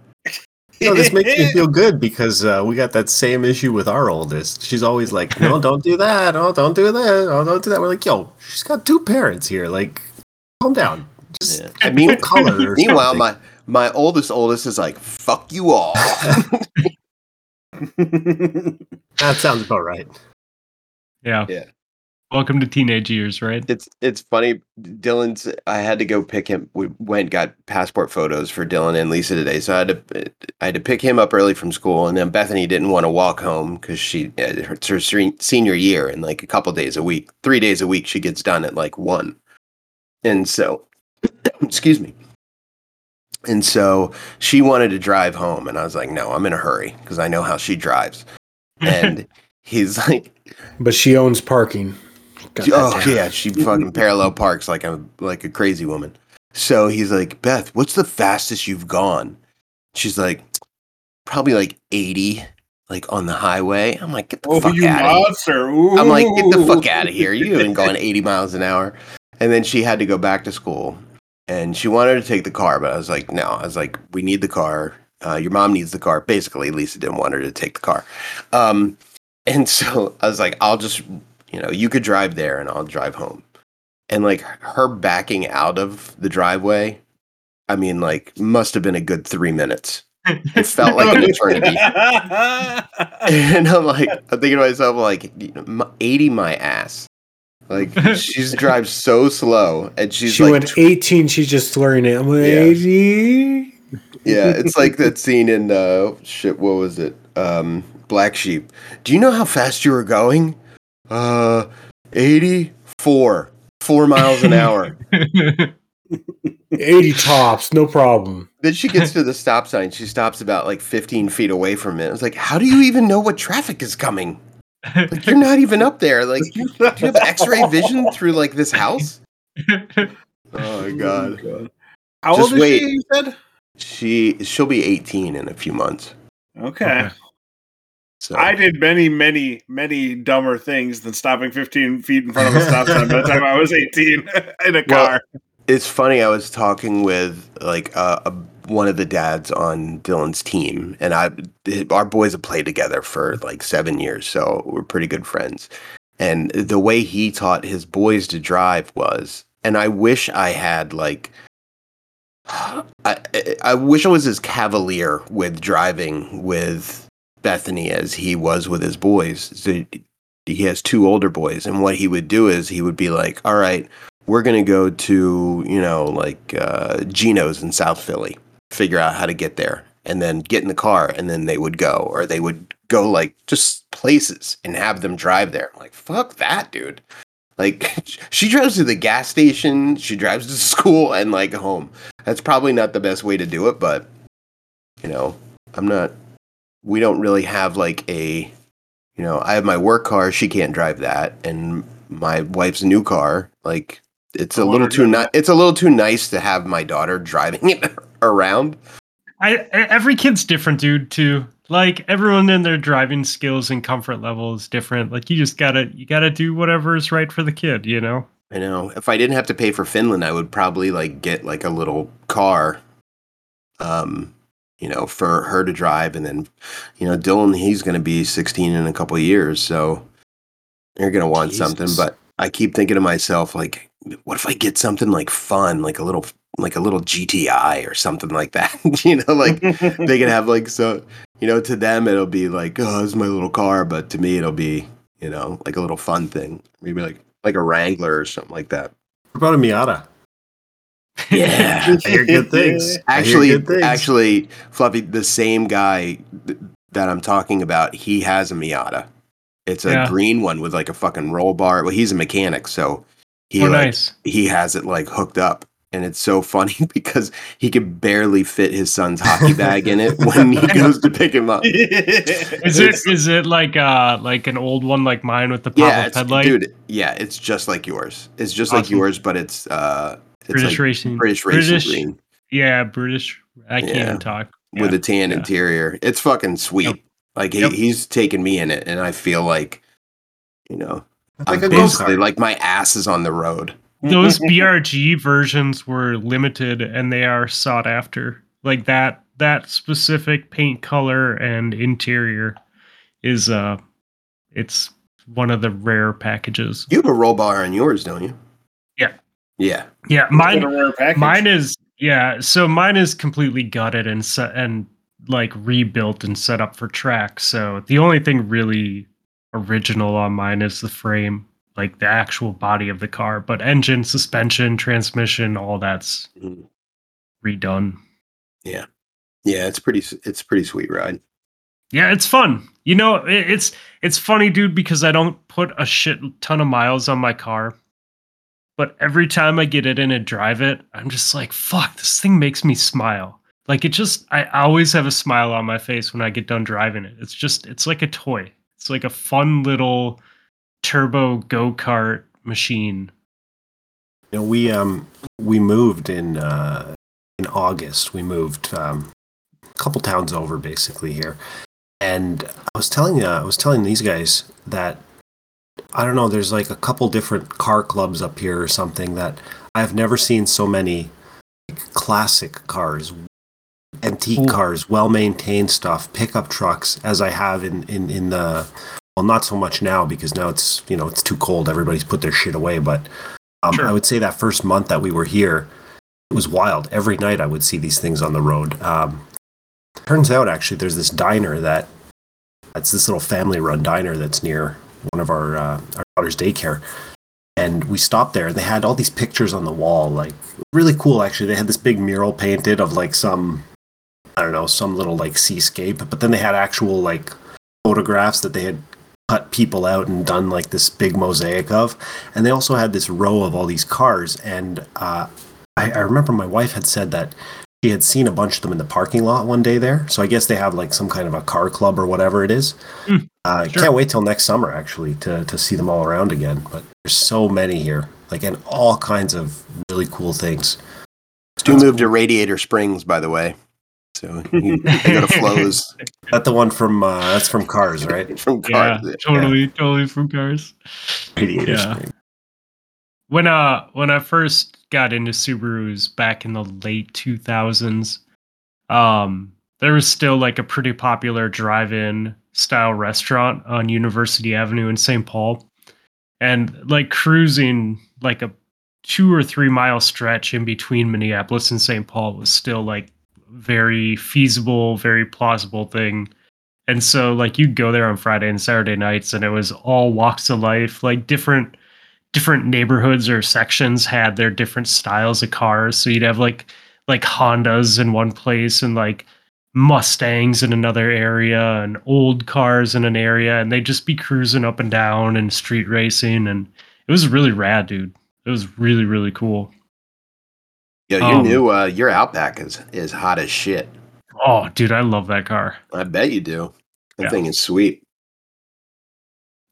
No, this makes me feel good because uh, we got that same issue with our oldest. She's always like, "No, don't do that. Oh, don't do that. Oh, don't do that." We're like, "Yo, she's got two parents here. Like, calm down. Just Yeah. I mean, color." Or meanwhile, something." my my oldest oldest is like, fuck you all. that sounds about right. Yeah. Yeah. Welcome to teenage years, right? It's it's funny. Dylan's. I had to go pick him. We went got passport photos for Dylan and Lisa today, so I had to I had to pick him up early from school, and then Bethany didn't want to walk home because she it's her senior year, and like a couple days a week, three days a week, she gets done at like one, and so excuse me. And so she wanted to drive home, and I was like, "No, I'm in a hurry because I know how she drives." And he's like, But she owns parking. God Oh damn. yeah, she fucking parallel parks like a like a crazy woman. So he's like, Beth, what's the fastest you've gone? She's like, probably like eighty. like on the highway. I'm like, get the Oh, fuck you out of here. monster! I'm like, get the fuck out of here. You haven't gone 80 miles an hour. And then she had to go back to school and she wanted to take the car, but I was like, no, I was like, we need the car. Uh, your mom needs the car. Basically, Lisa didn't want her to take the car. Um, and so I was like, I'll just, you know, you could drive there and I'll drive home. And like her backing out of the driveway, I mean, like, must have been a good three minutes. It felt like an eternity. And I'm like, I'm thinking to myself, like, you 80 my ass. Like, she's drives so slow, and she's she like, went 18. She's just slurring it. I'm like, Yeah. 80. yeah, it's like that scene in uh, shit. What was it? Um, Black Sheep. Do you know how fast you were going? Uh, 84, four miles an hour. 80 tops, no problem. then she gets to the stop sign. She stops about like 15 feet away from it. I was like, how do you even know what traffic is coming? Like, you're not even up there. Like, do you have X-ray vision through like this house? Oh my god. How Just old is wait. she? You said. She she'll be 18 in a few months. Okay. So I did many, many, many dumber things than stopping 15 feet in front of a stop sign by the time I was 18 in a Well, car. it's funny. I was talking with like uh, a, one of the dads on Dylan's team, and I our boys have played together for like seven years, so we're pretty good friends. And the way he taught his boys to drive was, and I wish I had like. I, I- I wish I was as cavalier with driving with Bethany as he was with his boys. So he has two older boys, and what he would do is he would be like, "All right, we're gonna go to you know like uh, Geno's in South Philly, figure out how to get there, and then get in the car, and then they would go, or they would go like just places and have them drive there. I'm like, fuck that, dude. Like she drives to the gas station, she drives to school and like home. That's probably not the best way to do it, but you know, I'm not. We don't really have like a, you know, I have my work car. She can't drive that, and my wife's new car. Like it's a I little too ni- It's a little too nice to have my daughter driving it around. I every kid's different, dude. Too like everyone in their driving skills and comfort level is different. Like you just gotta you gotta do whatever is right for the kid. You know. I know. If I didn't have to pay for Finland, I would probably like get like a little car, um, you know, for her to drive, and then, you know, Dylan he's going to be 16 in a couple of years, so they're going to want something. But I keep thinking to myself, like, what if I get something like fun, like a little, like a little GTI or something like that? you know, like they can have like so, you know, to them it'll be like, oh, this is my little car, but to me it'll be, you know, like a little fun thing, maybe like like a Wrangler or something like that. What about a Miata? Yeah. I hear good things. Actually, good things. actually, Fluffy, the same guy th- that I'm talking about, he has a Miata. It's a Yeah. green one with like a fucking roll bar. Well, he's a mechanic, so he oh, like, nice. he has it like hooked up. And it's so funny because he could barely fit his son's hockey bag in it when he goes to pick him up. Is it is it like uh like an old one like mine with the pop Yeah, up it's, headlight? dude. Yeah, it's just like yours. It's just like yours, but it's uh, it's British like racing. British racing British- green. Yeah, British. I can't Yeah. even talk. with a tan yeah. interior. It's fucking sweet. Yep. Like he, Yep. he's taking me in it, and I feel like, you know, like I'm basically like my ass is on the road. Those BRG versions were limited and they are sought after. Like that that specific paint color and interior is uh it's one of the rare packages. You have a roll bar on yours, don't you? Yeah. Yeah. Yeah, mine a rare package. Mine is yeah, so mine is completely gutted and set and like rebuilt and set up for track. So the only thing really original on mine is the frame, like the actual body of the car, but engine, suspension, transmission, all that's Mhm. redone. Yeah. Yeah. It's pretty. It's a pretty sweet ride. Yeah, it's fun. You know, it, it's it's funny, dude, because I don't put a shit ton of miles on my car. But every time I get it in and drive it, I'm just like, fuck, this thing makes me smile. Like it just I always have a smile on my face when I get done driving it. It's just it's like a toy. It's like a fun little turbo go-kart machine. You know, we um we moved in uh in August. We moved um a couple towns over basically here. and I was telling uh, I was telling these guys that I don't know. There's like a couple different car clubs up here or something that I've never seen so many like, classic cars, antique cars, well maintained stuff, pickup trucks as I have in, in, in the well not so much now because now it's you know it's too cold. Everybody's put their shit away. But um, Sure. I would say that first month that we were here, it was wild. Every night I would see these things on the road. Um, turns out actually there's this diner that it's this little family run diner that's near one of our uh, our daughter's daycare. And we stopped there. And they had all these pictures on the wall like really cool actually. They had this big mural painted of like some i don't know some little like seascape. But then they had actual like photographs that they had cut people out and done like this big mosaic of. And they also had this row of all these cars. And uh, I, I remember my wife had said that she had seen a bunch of them in the parking lot one day there so i guess they have like some kind of a car club or whatever it is Hmm, uh, sure. can't wait till next summer actually to, to see them all around again but there's so many here like and all kinds of really cool things Stu moved to Radiator Springs, by the way. So he, they go to Flo's that the one from uh, that's from cars right from Cars, Yeah, Cars. totally, totally from cars. Radiator Yeah. Springs. When uh when I first got into Subarus back in the late 2000s, um there was still like a pretty popular drive-in style restaurant on University Avenue in St. Paul. And like cruising like a 2 or 3 mile stretch in between Minneapolis and St. Paul was still like very feasible, very plausible thing. And so like you'd go there on Friday and Saturday nights and it was all walks of life, like different different neighborhoods or sections had their different styles of cars. So you'd have like like Hondas in one place and like Mustangs in another area and old cars in an area and they'd just be cruising up and down and street racing and it was really rad, dude. It was really, really cool. Yo, your Um, new uh, your Outback is is hot as shit. Oh, dude, I love that car. I bet you do. That Yeah. thing is sweet.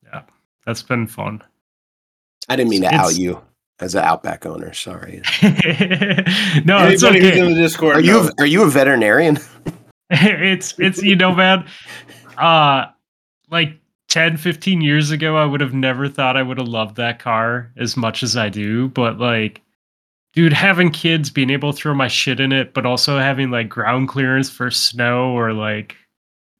Yeah, that's been fun. I didn't mean to It's- out you as an Outback owner. Sorry. no, Anybody who's okay. in the Discord, Are you a, are you a veterinarian? it's it's you know man uh like 10 15 years ago i would have never thought i would have loved that car as much as i do but like dude having kids being able to throw my shit in it but also having like ground clearance for snow or like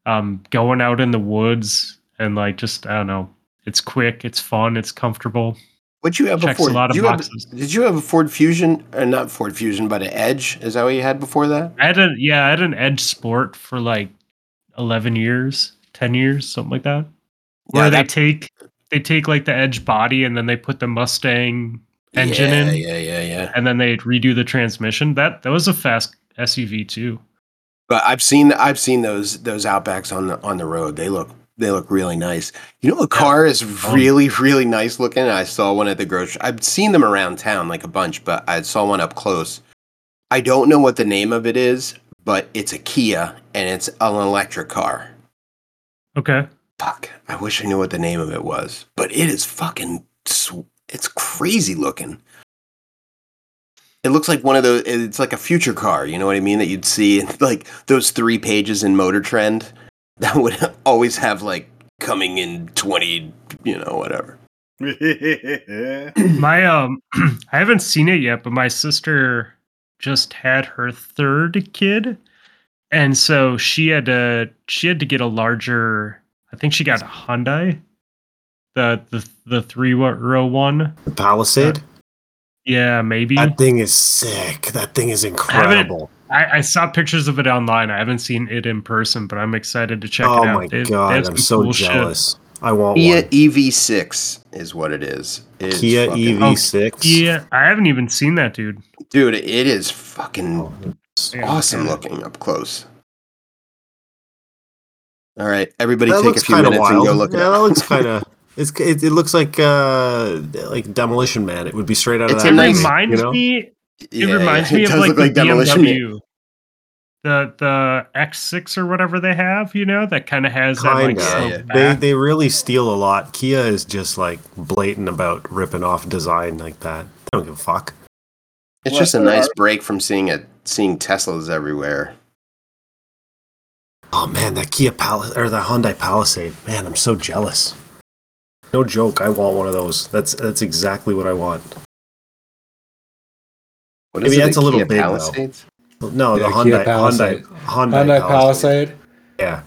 um going out in the woods and like just i don't know it's quick it's fun it's comfortable What you have Checks a before? lot of you have- did you have a Ford Fusion or not Ford Fusion, but an Edge? Is that what you had before that? i had a yeah i had an edge sport for like 11 years 10 years something like that where Yeah, they that- take they take like the edge body and then they put the mustang engine yeah, in Yeah, yeah, yeah. and then they redo the transmission that that was a fast suv too But I've seen I've seen those those Outbacks on the on the road. They look they look really nice. You know, a car is oh. really really nice looking. I saw one at the grocery. I've seen them around town like a bunch, but I saw one up close. I don't know what the name of it is, but it's a Kia and it's an electric car. okay Fuck, I wish I knew what the name of it was, but it is fucking. sw- It's crazy looking. It looks like one of those. It's like a future car. You know what I mean? That you'd see in like those three pages in Motor Trend that would always have like coming in twenty. You know, whatever. my um i haven't seen it yet but my sister just had her third kid and so she had to she had to get a larger i think she got a hyundai the the the three row one The Palisade. Yeah maybe That thing is sick. That thing is incredible. I, I saw pictures of it online. I haven't seen it in person, but I'm excited to check Oh it out. my They- they god, have I'm so cool shit. jealous. I want Kia one. EV6 is what it is. It is Kia fucking- EV6. Yeah, I haven't even seen that, dude. dude. It is fucking Oh, awesome yeah. looking up close. All right, everybody, that take a few minutes wild. and go look at it yeah, up. that looks kind of. It's it, it looks like uh like Demolition Man. It would be straight out of a that. It nice- movie, reminds you know? me. It Yeah, reminds yeah, me it of does like the like Demolition Man. BMW, the the X6 or whatever they have. You know, that kind of has that like Kinda. Yeah, sloped yeah. They they really steal a lot. Kia is just like blatant about ripping off design like that. They don't give a fuck. It's Well, just a nice are- break from seeing it, seeing Teslas everywhere. Oh man, that Kia Palace or the Hyundai Palisade. Man, I'm so jealous. No joke, I want one of those. That's that's exactly what I want. What Maybe is it, that's a little Kia big, though. Palisades? No, the Yeah, Hyundai, Kia Hyundai, Palisade. Hyundai, Hyundai Palisade. Palisade. Yeah.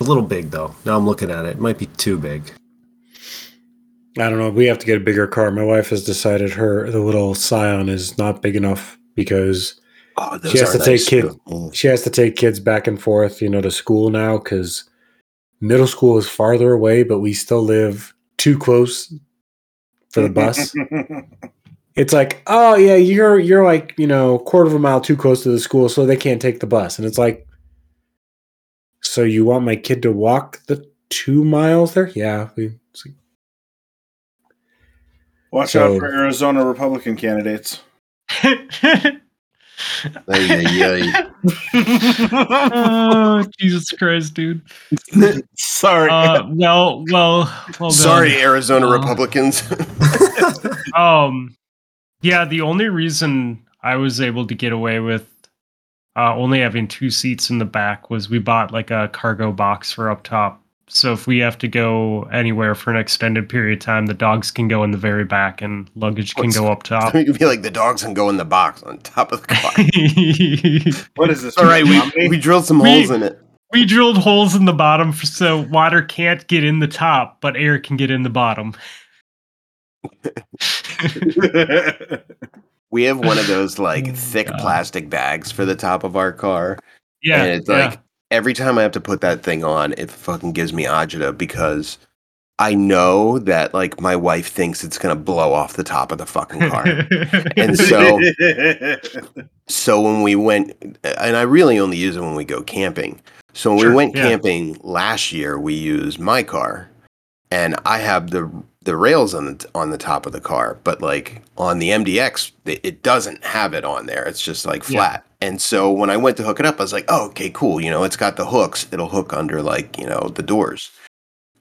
A little big though. Now I'm looking at it. It might be too big. I don't know. We have to get a bigger car. My wife has decided her the little Scion is not big enough because Oh, She has to take nice, kid- too. Mm. she has to take kids back and forth, you know, to school now because middle school is farther away, but we still live too close for the bus. it's like, oh yeah, you're you're like you know quarter of a mile too close to the school, so they can't take the bus. And it's like, so you want my kid to walk the two miles there? Yeah, we, it's like, Watch So- out for Arizona Republican candidates. Ay, ay, ay. oh, Jesus Christ, dude. Sorry. Uh, well, well, well done. Sorry, Arizona Uh, Republicans. Um, yeah, the only reason I was able to get away with uh, only having two seats in the back was we bought like a cargo box for up top. So if we have to go anywhere for an extended period of time, the dogs can go in the very back and luggage can What's- go up top. you could be like the dogs can go in the box on top of the car. what is this? All right, we, we drilled some We- holes in it. we drilled holes in the bottom so water can't get in the top, but air can get in the bottom. We have one of those like Oh, thick God. plastic bags for the top of our car. yeah, and it's yeah. like every time I have to put that thing on, it fucking gives me agita because I know that like my wife thinks it's gonna blow off the top of the fucking car. and so so when we went and I really only use it when we go camping. So when Sure, we went yeah. camping last year, we used my car. And I have the the rails on the on the top of the car, but like on the MDX, it, doesn't have it on there. It's just like Yeah. flat. And so when I went to hook it up, I was like, "Oh, okay, cool. You know, it's got the hooks. It'll hook under like you know the doors."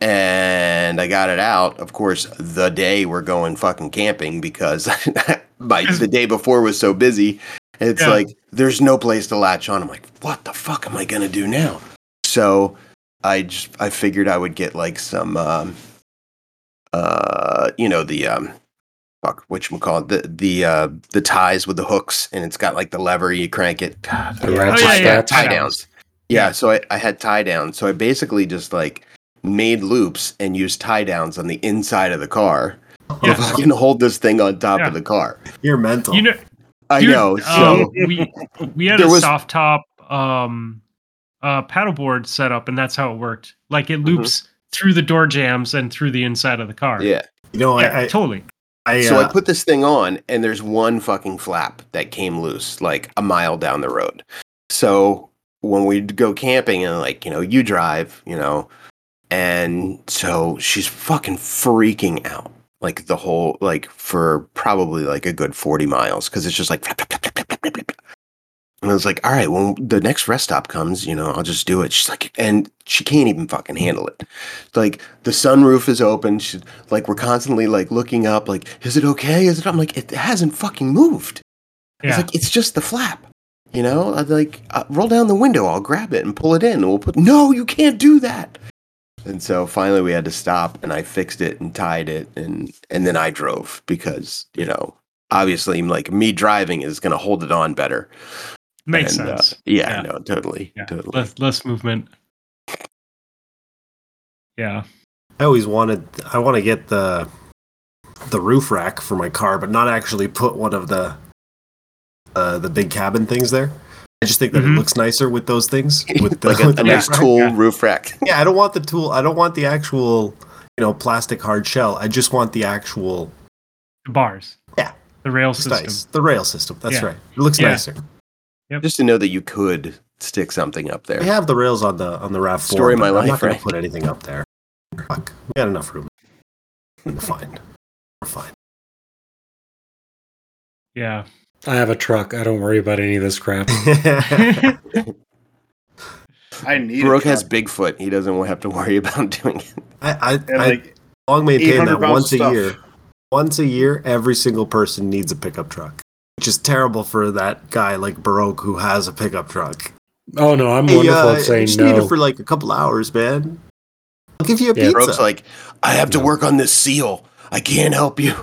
And I got it out. Of course, the day we're going fucking camping because my the day before was so busy. It's Yeah. like there's no place to latch on. I'm like, what the fuck am I gonna do now? So I just I figured I would get like some um uh you know the um fuck which we call it the the uh the ties with the hooks and it's got like the lever you crank it. God, The yeah, ratchet tie, yeah, yeah, tie tie downs. yeah so I, I had tie downs. So I basically just like made loops and used tie downs on the inside of the car Yeah. to fucking hold this thing on top Yeah. of the car. You're mental. you know, I Dude, know so um, we we had a was- soft top um uh paddleboard set up and that's how it worked. Like it loops through the door jambs and through the inside of the car. Yeah you know, Yeah, I, I, totally. I, so I uh, put this thing on, and there's one fucking flap that came loose, like a mile down the road. So when we'd go camping, and like you know, you drive, you know, and so she's fucking freaking out, like the whole like for probably like a good forty miles, because it's just like. flap, flap, flap, And I was like, all right, when the next rest stop comes, you know, I'll just do it. She's like, and she can't even fucking handle it. Like the sunroof is open. She, like we're constantly like looking up, like, is it okay? Is it? I'm like, it hasn't fucking moved. It's Yeah. like it's just the flap. You know, I'd like uh, roll down the window. I'll grab it and pull it in. And we'll put. No, you can't do that. And so finally, we had to stop, and I fixed it and tied it, and and then I drove because you know, obviously, like me driving is going to hold it on better. Makes And, uh, sense. yeah, Yeah. no, totally, yeah. totally. Less less movement. Yeah. I always wanted. I want to get the the roof rack for my car, but not actually put one of the uh, the big cabin things there. I just think that Mhm. it looks nicer with those things. With the, like a, with a the nice rack. tool Yeah. roof rack. Yeah, I don't want the tool. I don't want the actual, you know, plastic hard shell. I just want the actual The bars. Yeah. The rail it's system. nice. The rail system. That's Yeah. right. It looks Yeah. nicer. Just to know that you could stick something up there. I have the rails on the on the raft. Story of my but I'm life, not going right? to put anything up there. Fuck, we got enough room. We're fine. We're fine. Yeah. I have a truck. I don't worry about any of this crap. I need. Brooke has truck. Bigfoot. He doesn't have to worry about doing it. I I, and I like long maintain that pounds once a year. Once a year, every single person needs a pickup truck, which is terrible for that guy like Baroque who has a pickup truck. Oh no, I'm Hey, wonderful uh, at I saying just need it for like a couple hours, man. I'll give you a Yeah, pizza. Brooke's like, I have to work on this seal. I can't help you.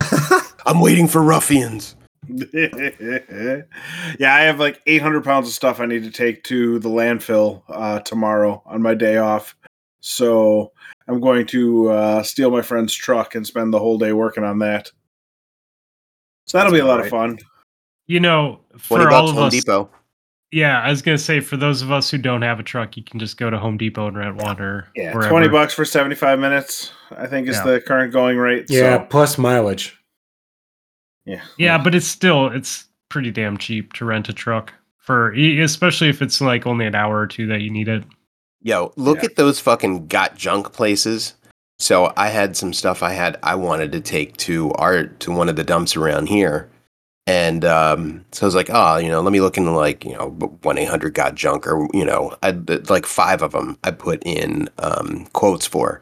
I'm waiting for ruffians. yeah, I have like 800 pounds of stuff I need to take to the landfill uh, tomorrow on my day off. So I'm going to uh, steal my friend's truck and spend the whole day working on that. So that'll be a lot of fun. You know, 20 for all of Home us, Depot. yeah, I was gonna say for those of us who don't have a truck, you can just go to Home Depot and rent one or Yeah, wherever. 20 bucks for 75 minutes, I think is Yeah. the current going rate. yeah, So, plus mileage. yeah. Yeah, but it's still it's pretty damn cheap to rent a truck for, e- especially if it's like only an hour or two that you need it. Yo, look Yeah. at those fucking got junk places. So I had some stuff I had I wanted to take to art to one of the dumps around here. And um, so I was like, oh, you know, let me look into like, you know, one eight hundred got junk or you know, I like five of them I put in um, quotes for,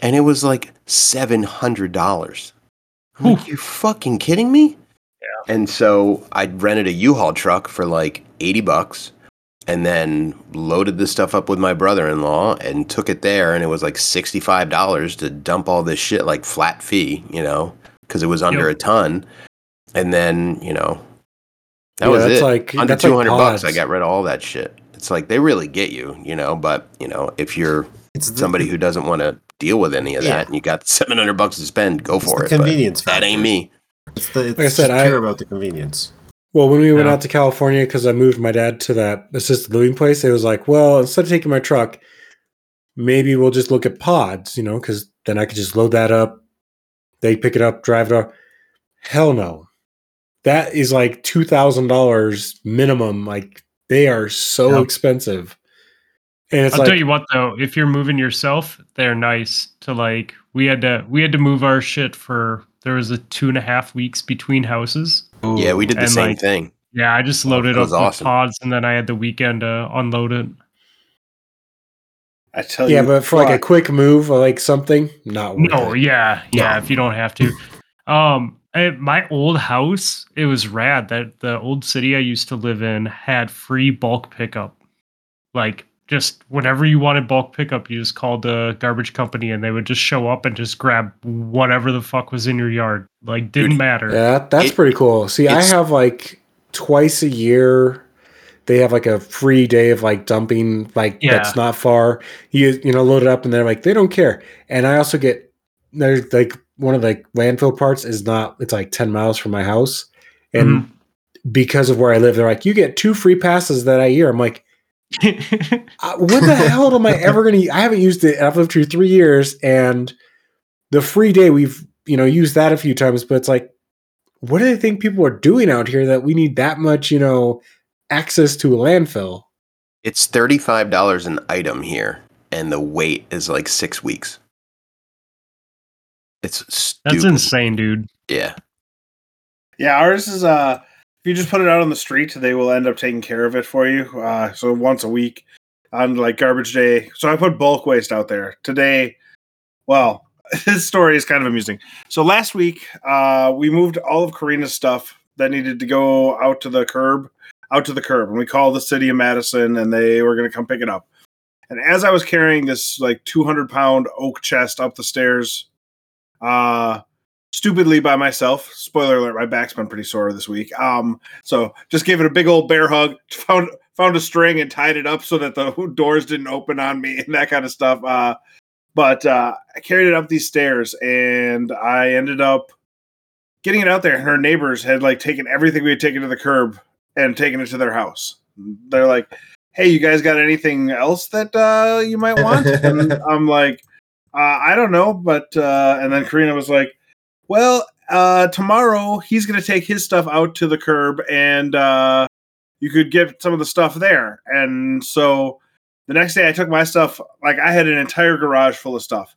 and it was like seven hundred dollars. I'm like, you fucking kidding me? Yeah. And so I rented a U-Haul truck for like eighty bucks, and then loaded this stuff up with my brother-in-law and took it there, and it was like sixty-five dollars to dump all this shit like flat fee, you know, because it was under Yep. a ton. And then you know, that Yeah, was that's it. like- under that's like two hundred bucks, I got rid of all that shit. It's like they really get you, you know. But you know, if you're it's the, somebody who doesn't want to deal with any of Yeah. that, and you got seven hundred bucks to spend, go it's for the it. But convenience that ain't me. It's the, it's Like I said, just I- care about the convenience. Well, when we went out to California, because I moved my dad to that assisted living place, it was like, well, instead of taking my truck, maybe we'll just look at pods, you know, because then I could just load that up. They pick it up, drive it off. Hell no. That is like two thousand dollars minimum. Like they are so expensive. And it's I'll like tell you what though, if you're moving yourself, they're nice to like. We had to we had to move our shit for there was a two and a half weeks between houses. Yeah, we did the And, same like, thing. Yeah, I just loaded that up was with awesome. pods and then I had the weekend to unload it. I tell yeah, you. but for like a quick move or like something, not worth No, it. yeah, yeah. If you don't have to, um, at my old house, it was rad that the old city I used to live in had free bulk pickup. Like, just whenever you wanted bulk pickup, you just called the garbage company and they would just show up and just grab whatever the fuck was in your yard. Like, didn't Dude, matter. Yeah, that's It- pretty cool. See, I have like twice a year. They have like a free day of like dumping, like Yeah. that's not far. You you know load it up, and they're like they don't care. And I also get there's like one of the landfill parts is not. It's like ten miles from my house, and Mm-hmm. because of where I live, they're like you get two free passes that I year. I'm like, uh, what the hell am I ever gonna? I haven't used it. I've lived here three years, and the free day we've you know used that a few times, but it's like, what do they think people are doing out here that we need that much you know access to a landfill? It's thirty-five dollars an item here, and the wait is like six weeks. It's stupid. That's insane, dude. Yeah, Yeah, ours is uh if you just put it out on the street, they will end up taking care of it for you. Uh so once a week on like garbage day. So I put bulk waste out there. Today, well, this story is kind of amusing. So last week, uh we moved all of Karina's stuff that needed to go out to the curb, out to the curb. And we called the city of Madison and they were gonna come pick it up. And as I was carrying this like 200 pound oak chest up the stairs, uh stupidly by myself. Spoiler alert: my back's been pretty sore this week. Um, so just gave it a big old bear hug. Found found a string and tied it up so that the doors didn't open on me and that kind of stuff. Uh, but uh, I carried it up these stairs and I ended up getting it out there. And her neighbors had like taken everything we had taken to the curb and taken it to their house. They're like, "Hey, you guys got anything else that uh, you might want?" and I'm like, uh, "I don't know," but uh, and then Karina was like well, uh, tomorrow he's going to take his stuff out to the curb and uh, you could get some of the stuff there. And so the next day I took my stuff, like I had an entire garage full of stuff.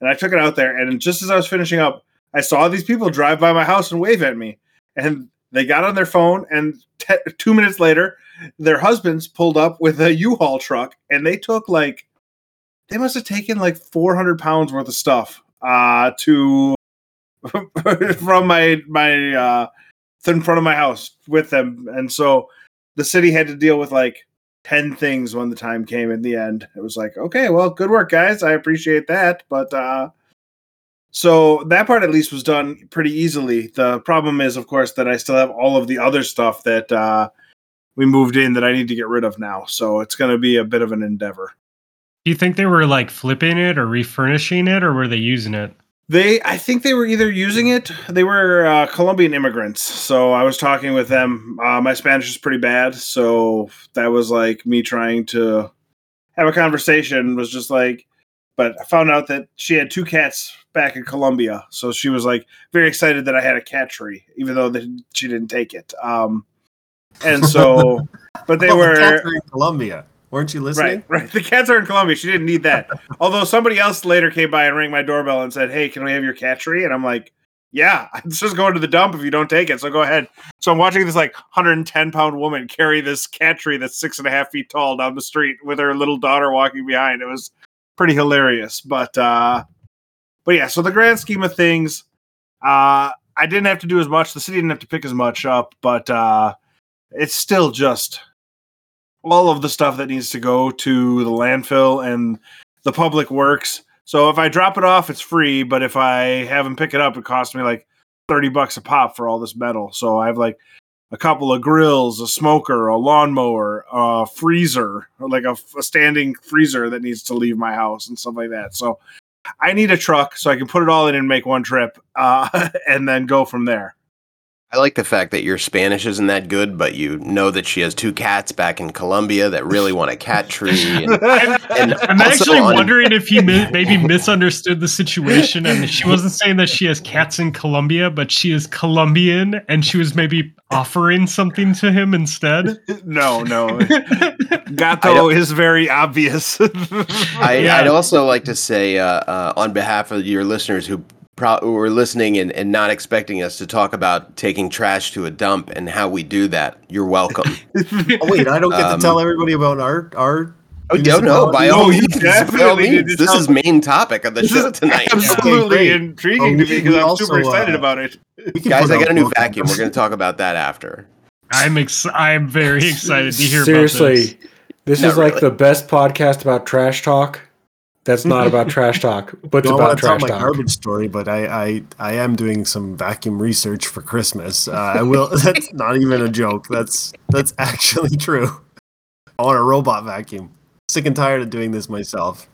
And I took it out there. And just as I was finishing up, I saw these people drive by my house and wave at me. And they got on their phone. And te- two minutes later, their husbands pulled up with a U Haul truck and they took like, they must have taken like 400 pounds worth of stuff uh, to from my my uh in front of my house with them and so the city had to deal with like 10 things when the time came in the end. It was like, okay, well, good work, guys. I appreciate that. But uh, so that part at least was done pretty easily. The problem is, of course, that I still have all of the other stuff that uh, we moved in that I need to get rid of now. So it's going to be a bit of an endeavor. Do you think they were like flipping it or refurnishing it, or were they using it? They, I think they were either using it. They were uh, Colombian immigrants, so I was talking with them. Uh, my Spanish is pretty bad, so that was like me trying to have a conversation. Was just like, but I found out that she had two cats back in Colombia, so she was like very excited that I had a cat tree, even though that she didn't take it. Um, and so, but they Oh, were in Colombia. Weren't you listening? Right, right. The cats are in Colombia. She didn't need that. Although somebody else later came by and rang my doorbell and said, "Hey, can we have your cat tree?" And I'm like, "Yeah, it's just going to the dump if you don't take it. So go ahead." So I'm watching this like 110 pound woman carry this cat tree that's six and a half feet tall down the street with her little daughter walking behind. It was pretty hilarious. But uh, but yeah. So the grand scheme of things, uh, I didn't have to do as much. The city didn't have to pick as much up, but uh, it's still just all of the stuff that needs to go to the landfill and the public works. So if I drop it off, it's free. But if I have them pick it up, it costs me like 30 bucks a pop for all this metal. So I have like a couple of grills, a smoker, a lawnmower, a freezer, like a, a standing freezer that needs to leave my house and stuff like that. So I need a truck so I can put it all in and make one trip uh, and then go from there. I like the fact that your Spanish isn't that good, but you know that she has two cats back in Colombia that really want a cat tree. And, and I'm also actually on- wondering if he mi- maybe misunderstood the situation and she wasn't saying that she has cats in Colombia, but she is Colombian and she was maybe offering something to him instead. no, no. I Gato is very obvious. I, Yeah. I'd also like to say, uh, uh, on behalf of your listeners who, pro- who were listening and, and not expecting us to talk about taking trash to a dump and how we do that, you're welcome. Oh, wait, I don't get Um, to tell everybody about our our. oh, no, no, by all you means, by all means. This is main topic of the This show tonight. absolutely great. intriguing Oh, to me because I'm also, super excited uh, about it. Guys, I got a new both- vacuum. We're going to talk about that after. I'm ex- I'm very excited to hear Seriously, about this. this Not is like really. the best podcast about trash talk. That's not about trash talk, but it's Don't about want to tell my talk. garbage story, but I, I I am doing some vacuum research for Christmas. Uh, I will. That's not even a joke. That's that's actually true. I want a robot vacuum. Sick and tired of doing this myself.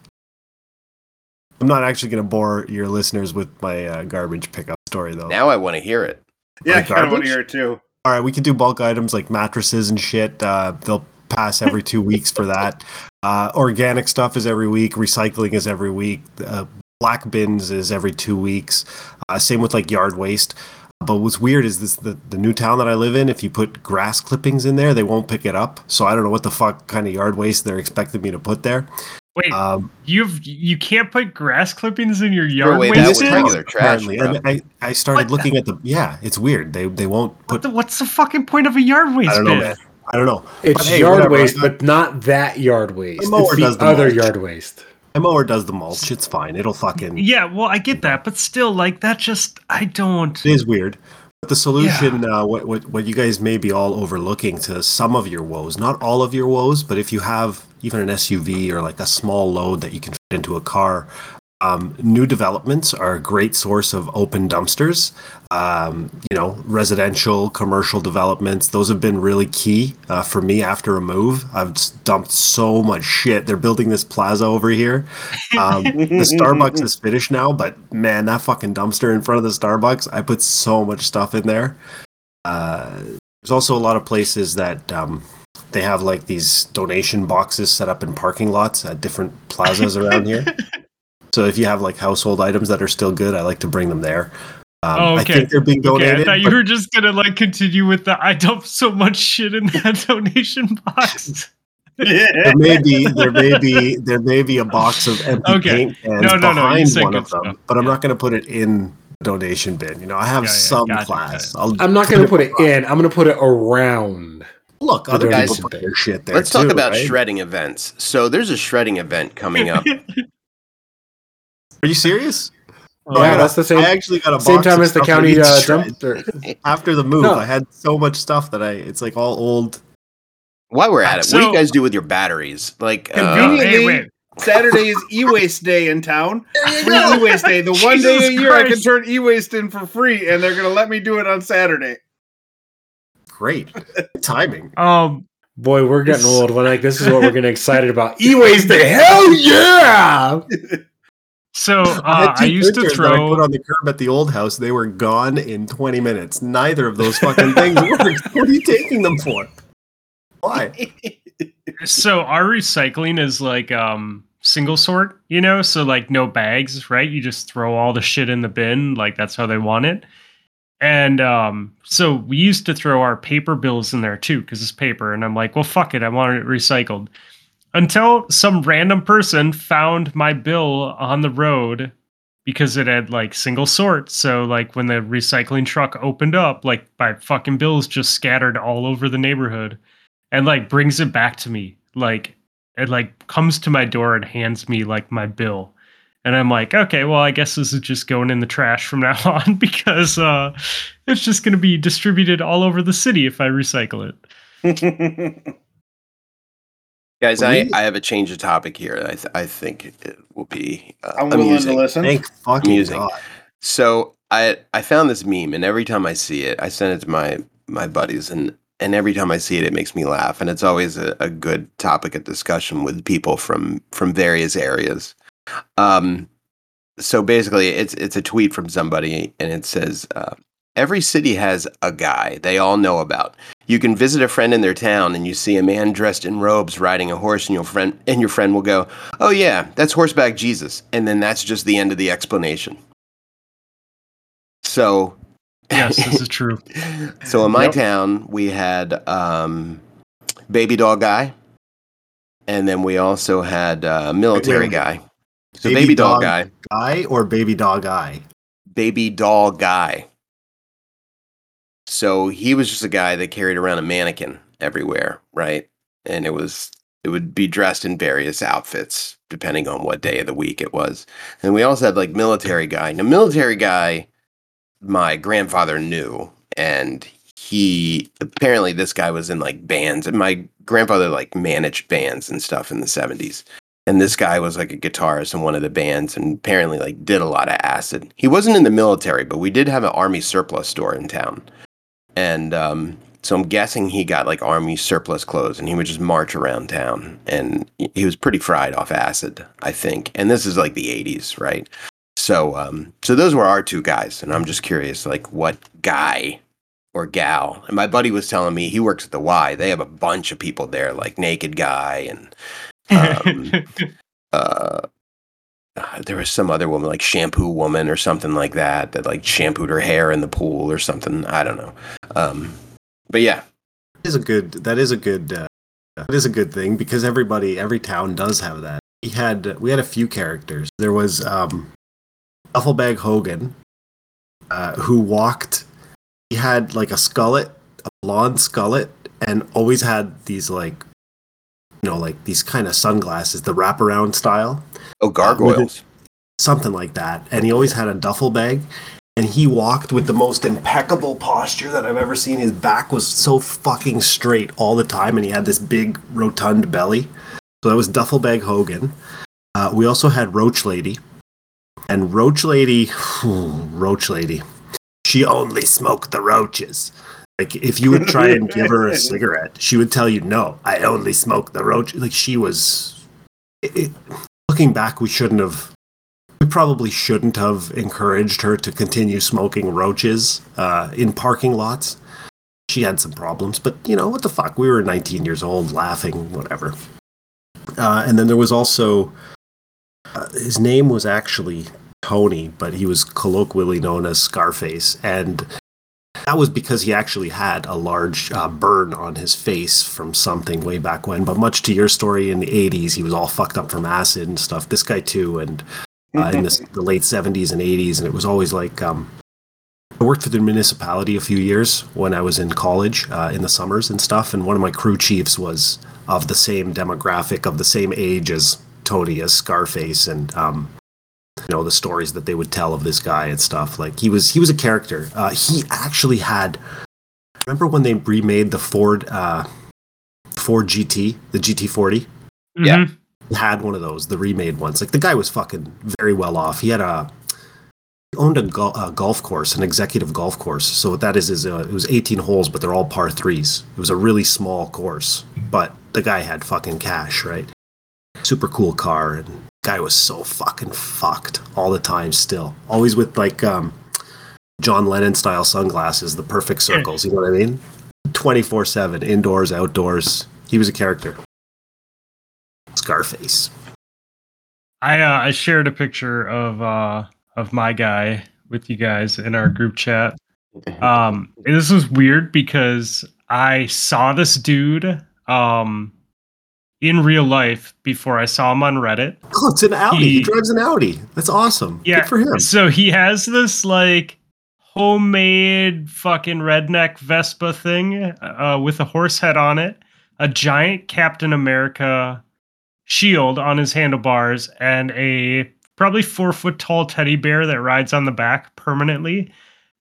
I'm not actually going to bore your listeners with my uh, garbage pickup story, though. Now I want to hear it. Yeah, I kind of want to hear it too. All right, we can do bulk items like mattresses and shit. Uh, they'll pass every two weeks for that. Uh, organic stuff is every week. Recycling is every week. Uh, black bins is every two weeks. Uh, same with like yard waste. But what's weird is this the, the new town that I live in, if you put grass clippings in there, they won't pick it up. So I don't know what the fuck kind of yard waste they're expecting me to put there. Wait, Um, you've you can't put grass clippings in your yard away waste that bin? with regular trash, apparently. And I, I started What the- looking at the yeah, it's weird. They they won't What put the, what's the fucking point of a yard waste I don't know, bin? man. I don't know. It's But hey, yard whatever, waste, got- but not that yard waste. The mower It's the does the other mulch. yard waste. My mower does the mulch. It's fine. It'll fucking Yeah, well, I get that, but still, like that just I don't. It is weird. But the solution, uh, what, what what you guys may be all overlooking to some of your woes, not all of your woes, but if you have even an SUV or like a small load that you can fit into a car, um, new developments are a great source of open dumpsters. Um, you know, residential, commercial developments; those have been really key uh, for me after a move. I've dumped so much shit. They're building this plaza over here. Um, the Starbucks is finished now, but man, that fucking dumpster in front of the Starbucks, I put so much stuff in there. Uh, there's also a lot of places that um, they have like these donation boxes set up in parking lots at different plazas around here. So if you have like household items that are still good, I like to bring them there. Um, Oh, I okay. think they're being Okay, donated. I thought you were just gonna like continue with the I dumped so much shit in that donation box. yeah. there may be there may be there may be a box of empty Okay. paint cans No, no, no, behind said one of them, stuff. but I'm Yeah. not going to put it in the donation bin. You know, I have Yeah, yeah, some got it, class. I'll I'm not going to put it in. I'm going to put it around. Look, The other people donation put their shit there. Let's talk about right? shredding events. So there's a shredding event coming up. Are you serious? Oh, yeah, I that's the same. I actually got a Same time of as the county uh, dumpster. After the move, No. I had so much stuff that I it's like all old While we're at it, what do you guys do with your batteries? Like, uh, Convenient. hey, wait. Saturday is e-waste day in town. Free e-waste day. The one day a Jesus year I can turn e-waste in for free, and they're gonna let me do it on Saturday. Great timing. Um, Boy, we're getting old. We're like, this is what we're getting excited about. E-waste day. Hell yeah! So I uh, had I used to throw I put on the curb at the old house. They were gone in 20 minutes. Neither of those fucking things worked. What are you taking them for? Why? So our recycling is like um single sort, you know, so like no bags, right? You just throw all the shit in the bin, like that's how they want it. And um, so we used to throw our paper bills in there too, because it's paper. And I'm like, well, fuck it, I want it recycled. Until some random person found my bill on the road because it had like single sort. So like when the recycling truck opened up, like my fucking bills just scattered all over the neighborhood and like brings it back to me. Like it like comes to my door and hands me like my bill. And I'm like, okay, well, I guess this is just going in the trash from now on because uh, it's just going to be distributed all over the city if I recycle it. guys, I, I have a change of topic here. I, th- I think it will be uh, I'm willing amusing. to listen. Thank fucking Amusing. God. So I I found this meme, and every time I see it, I send it to my my buddies, and and every time I see it, it makes me laugh, and it's always a, a good topic of discussion with people from from various areas. Um, so basically, it's it's a tweet from somebody, and it says. Uh, Every city has a guy they all know about. You can visit a friend in their town and you see a man dressed in robes riding a horse and your friend and your friend will go, "Oh yeah, that's horseback Jesus." And then that's just the end of the explanation. So, Yes, this is true. so in my Yep. town, we had um, baby doll guy, and then we also had uh, military Wait, wait. guy. So Baby baby, doll dog. guy, Guy or baby dog guy? baby doll guy. So he was just a guy that carried around a mannequin everywhere, right? And it was it would be dressed in various outfits depending on what day of the week it was. And we also had like military guy. Now military guy my grandfather knew and he apparently this guy was in like bands and my grandfather like managed bands and stuff in the 70s and this guy was like a guitarist in one of the bands and apparently like did a lot of acid he wasn't in the military but we did have an army surplus store in town and um, so i'm guessing he got like army surplus clothes and he would just march around town. And he- was pretty fried off acid i think. And this is like the 80s right? So um, so those were our two guys. And i'm just curious like what guy or gal and my buddy was telling me he works at the y. They have a bunch of people there like naked guy and Um, uh, uh, there was some other woman like shampoo woman or something like that that like shampooed her hair in the pool or something i don't know um but yeah That is a good. That is a good. Uh, that is a good thing because everybody, every town does have that. We had we had a few characters. There was um, Duffelbag Hogan, uh, who walked. He had like a skullet, a blonde skullet, and always had these like, you know, like these kind of sunglasses, the wraparound style. Oh gargoyles something like that. And he always had a duffel bag. And he walked with the most impeccable posture that I've ever seen. His back was so fucking straight all the time, and he had this big rotund belly. So that was Duffel Bag Hogan. Uh, we also had Roach Lady, and Roach Lady, Roach Lady, she only smoked the roaches. Like if you would try and give her a cigarette, she would tell you, "No, I only smoke the roach." Like she was. It, looking back, we shouldn't have we probably shouldn't have encouraged her to continue smoking roaches uh, in parking lots. She had some problems, but you know what the fuck? We were 19 years old, laughing, whatever. Uh, and then there was also uh, his name was actually Tony, but he was colloquially known as Scarface, and that was because he actually had a large uh, burn on his face from something way back when. But much to your story, in the 80s, he was all fucked up from acid and stuff. This guy too, and uh, in this, the late 70s and 80s and it was always like um, i worked for the municipality a few years when i was in college uh, in the summers and stuff and one of my crew chiefs was of the same demographic of the same age as tony as scarface and um, you know the stories that they would tell of this guy and stuff like he was he was a character uh, he actually had remember when they remade the ford uh, Ford GT, the GT40. Yeah. Mhm. He had one of those, the remade ones. Like the guy was fucking very well off. He had a he owned a, gol- a golf course, an executive golf course. So what that is is uh, it was 18 holes, but they're all par threes. It was a really small course, but the guy had fucking cash, right? Super cool car, and guy was so fucking fucked all the time. Still, always with like um, John Lennon style sunglasses, the perfect circles. You know what I mean? 24 seven, indoors, outdoors. He was a character. Scarface. I uh, I shared a picture of uh of my guy with you guys in our group chat. Um, and this was weird because I saw this dude um in real life before I saw him on Reddit. Oh, it's an Audi. He, He- drives an Audi. That's awesome. Yeah, Good for him. So he has this like homemade fucking redneck Vespa thing uh, with a horse head on it, a giant Captain America shield on his handlebars, and a probably four foot tall teddy bear that rides on the back permanently.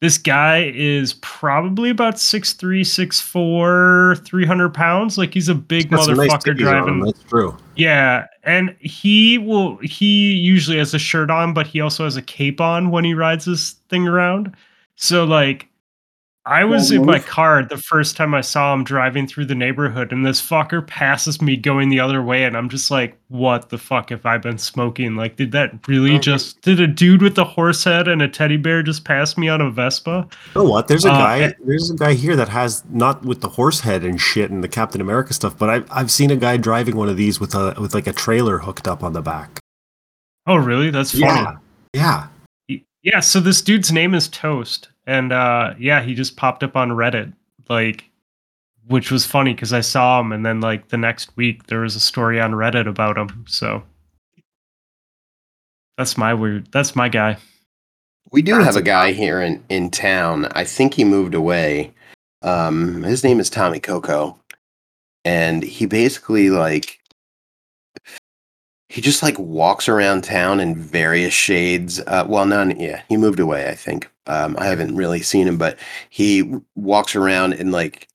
This guy is probably about 6'3, 6'4, 300 pounds. Like he's a big nice motherfucker him, driving. That's true. Yeah, and he will he usually has a shirt on, but he also has a cape on when he rides this thing around. So like I was in my car the first time I saw him driving through the neighborhood and this fucker passes me going the other way and I'm just like, what the fuck have I been smoking? Like did that really Mhm. just did a dude with a horse head and a teddy bear just pass me on a Vespa? You know what? There's a Uh, guy. and- there's a guy here that has not with the horse head and shit and the Captain America stuff, but I've I've seen a guy driving one of these with a with like a trailer hooked up on the back. Oh really? That's funny. Yeah, yeah. Yeah, so this dude's name is Toast, and uh, yeah, he just popped up on Reddit, like, which was funny because I saw him, and then like the next week there was a story on Reddit about him. So that's my weird. That's my guy. We do That's have a a guy here in, in town. I think he moved away. Um, his name is Tommy Coco, and he basically like he just like walks around town in various shades. Uh, well, none. Yeah, he moved away. I think. Um, I haven't really seen him, but he walks around in like.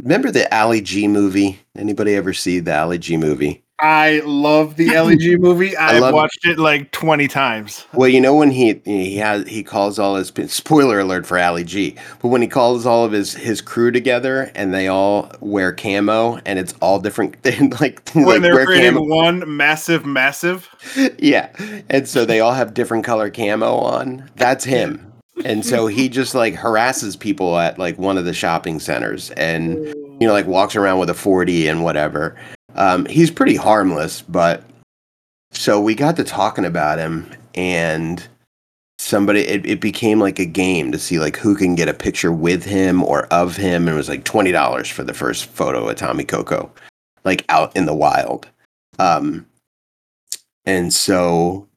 Remember the Ali G movie? Anybody ever see the Ali G movie? I love the Ali G movie. I've love it. watched it like 20 times. Well, you know when he he has he calls all his spoiler alert for Ali G, but when he calls all of his his crew together and they all wear camo and it's all different like When like they're creating camo. one massive, massive. yeah, and so they all have different color camo on. That's him. And so he just like harasses people at like one of the shopping centers and you know like walks around with a 40 and whatever. Um, he's pretty harmless, but so we got to talking about him and somebody it, it became like a game to see like who can get a picture with him or of him and it was like $20 for the first photo of Tommy Coco like out in the wild. Um and so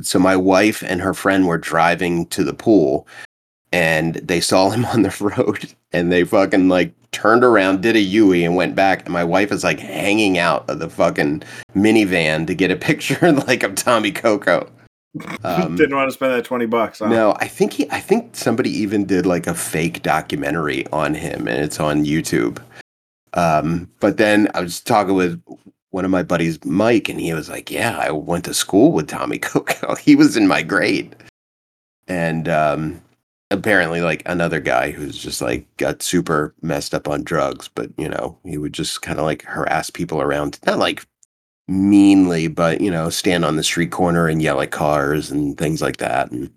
so my wife and her friend were driving to the pool and they saw him on the road and they fucking like turned around, did a Yui and went back. And my wife is like hanging out of the fucking minivan to get a picture like of Tommy Coco. Um, Didn't want to spend that 20 bucks. Huh? no, I think he I think somebody even did like a fake documentary on him and it's on YouTube. Um, but then I was talking with one of my buddies, Mike, and he was like, Yeah, I went to school with Tommy Coco. he was in my grade. And um apparently like another guy who's just like got super messed up on drugs, but you know, he would just kind of like harass people around not like meanly, but you know, stand on the street corner and yell at cars and things like that. And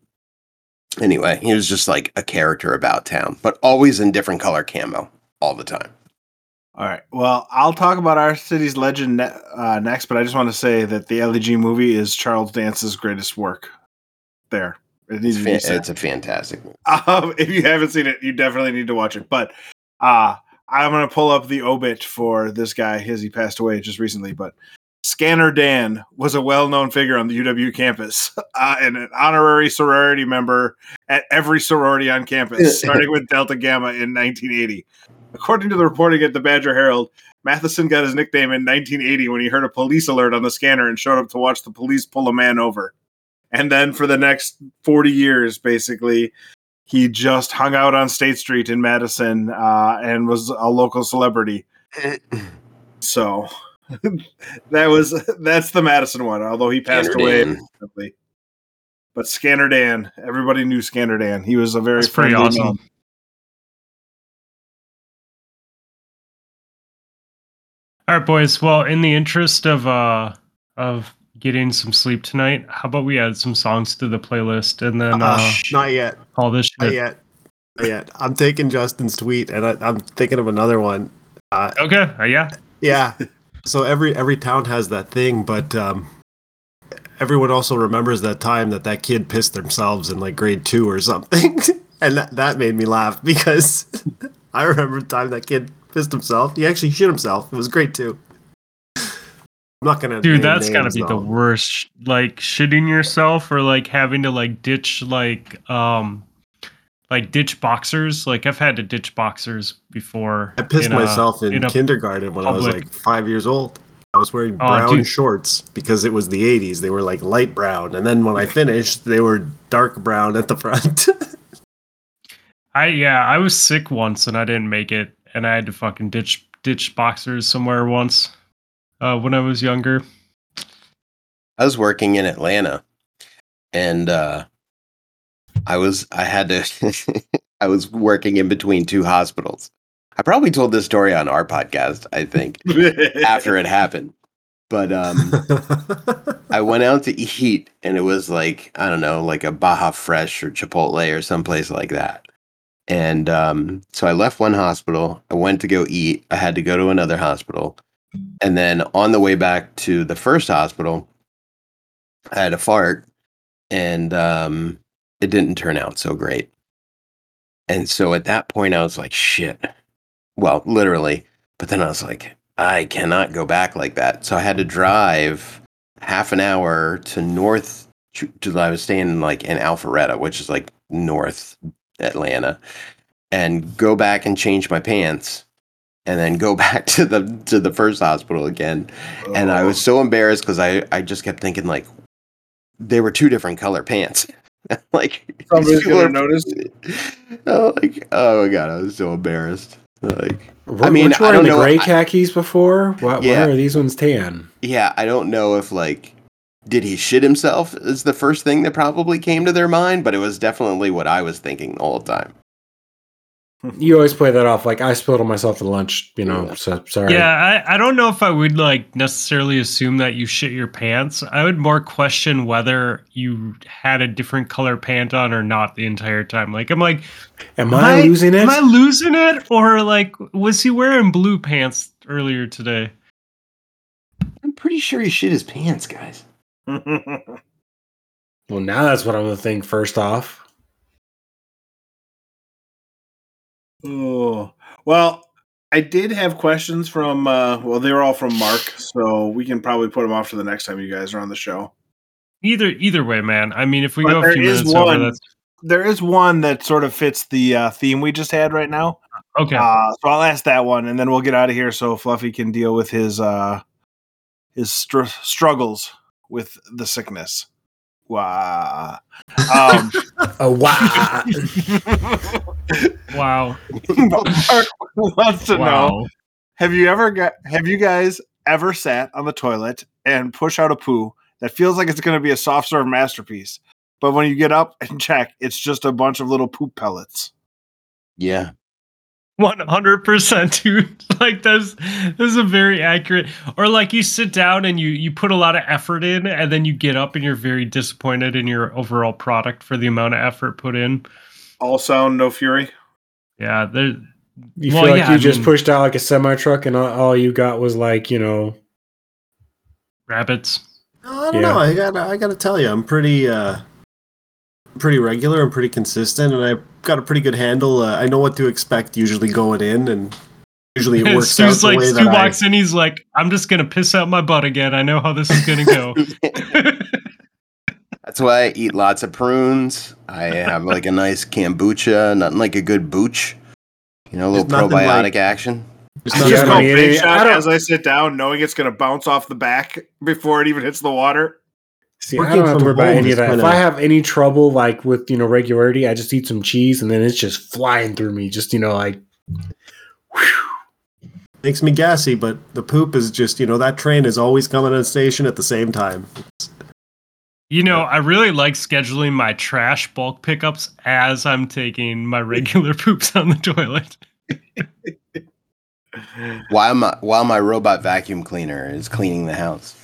anyway, he was just like a character about town, but always in different color camo all the time. All right. Well, I'll talk about our city's legend ne- uh, next, but I just want to say that the Ali G movie is Charles Dance's greatest work. There. It needs It's, to be it's a fantastic movie. Um, if you haven't seen it, you definitely need to watch it. But uh, I'm going to pull up the obit for this guy as he passed away just recently. But Scanner Dan was a well known figure on the UW campus uh, and an honorary sorority member at every sorority on campus, starting with Delta Gamma in 1980. According to the reporting at the Badger Herald, Matheson got his nickname in 1980 when he heard a police alert on the scanner and showed up to watch the police pull a man over. And then for the next 40 years, basically, he just hung out on State Street in Madison uh, and was a local celebrity. So that was that's the Madison one. Although he passed Scanner away, Dan. recently. but Scanner Dan, everybody knew Scanner Dan. He was a very That's pretty friendly awesome. man. All right, boys. Well, in the interest of uh of getting some sleep tonight, how about we add some songs to the playlist and then uh, Uh, not yet. all this Not yet. Not yet. I'm taking Justin's tweet, and I, I'm thinking of another one. Uh, Okay. Uh, yeah. yeah. So every every town has that thing, but um, everyone also remembers that time that that kid pissed themselves in like grade two or something, and that that made me laugh because I remember the time that kid pissed himself. He actually shit himself. It was great two. I'm not gonna. Dude, that's gotta be the worst. Like shitting yourself or like having to like ditch like um like ditch boxers. Like I've had to ditch boxers before. I pissed in a- myself in, in kindergarten when I was like five years old. I was wearing Oh, brown dude. shorts because it was the 80s. They were like light brown. And then when I finished, they were dark brown at the front. I yeah, I was sick once and I didn't make it, and I had to fucking ditch ditch boxers somewhere once uh, when I was younger. I was working in Atlanta and uh I was I had to I was working in between two hospitals. I probably told this story on our podcast, I think, after it happened. But um I went out to eat and it was like, I don't know, like a Baja Fresh or Chipotle or someplace like that. And um, so I left one hospital. I went to go eat. I had to go to another hospital. And then on the way back to the first hospital, I had a fart and um, it didn't turn out so great. And so at that point, I was like, shit. Well, literally. But then I was like, I cannot go back like that. So I had to drive half an hour to North. To, I was staying like in Alpharetta, which is like North Atlanta, and go back and change my pants, and then go back to the to the first hospital again. And I was oh. so embarrassed because I I just kept thinking like they were two different color pants. like these Somebody's people gonna are- notice. Oh, like oh my god, I was so embarrassed. Like I mean, mean, I wearing don't the know- gray I- khakis before. Why, Yeah. why are these ones tan? yeah, I don't know if like did he shit himself is the first thing that probably came to their mind, but it was definitely what I was thinking all the whole time. You always play that off like I spilled on myself at lunch. You know, so sorry. Yeah, I, I don't know if I would like necessarily assume that you shit your pants. I would more question whether you had a different color pant on or not the entire time. Like I'm like, Am I losing it? Am I losing it? Or like was he wearing blue pants earlier today? I'm pretty sure he shit his pants, guys. well, now that's what I'm gonna think first off. Oh well, I did have questions from. uh Well, they were all from Mark, so we can probably put them off to the next time you guys are on the show. Either either way, man. I mean, if we But go a few minutes one- over, that's There is one that sort of fits the uh, theme we just had right now. okay. Uh, so I'll ask that one, and then we'll get out of here so Fluffy can deal with his uh, his str- struggles with the sickness. Wow. Um, Oh wow! wow. Mark wants to know: Have you ever got? Have you guys ever sat on the toilet and push out a poo that feels like it's going to be a soft serve masterpiece, but when you get up and check, it's just a bunch of little poop pellets? Yeah. One hundred percent, dude. Like that's that's a very accurate. Or like you sit down and you you put a lot of effort in, and then you get up and you're very disappointed in your overall product for the amount of effort put in. All sound, no fury. Yeah, there. You Well, feel like yeah, you I just mean- pushed out like a semi truck, and all, all you got was like you know. Rabbits. I don't Yeah. know. I got. I got to tell you, I'm pretty, uh, pretty regular and pretty consistent, and I've got a pretty good handle. Uh, I know what to expect usually going in, and usually it works out Stu's the like way Stu that I. walks in, he's like, "I'm just gonna piss out my butt again. I know how this is gonna go." That's why I eat lots of prunes. I have like a nice kombucha, nothing like a good booch. You know, a little There's probiotic like- action. There's I just I go big shot don't- as I sit down, knowing it's going to bounce off the back before it even hits the water. See, I don't have to worry about any of that. If kinda- I have any trouble like with you know regularity, I just eat some cheese, and then it's just flying through me. Just you know, like makes me gassy, but the poop is just you know that train is always coming to the station at the same time. You know, I really like scheduling my trash bulk pickups as I'm taking my regular poops on the toilet. While my while my robot vacuum cleaner is cleaning the house,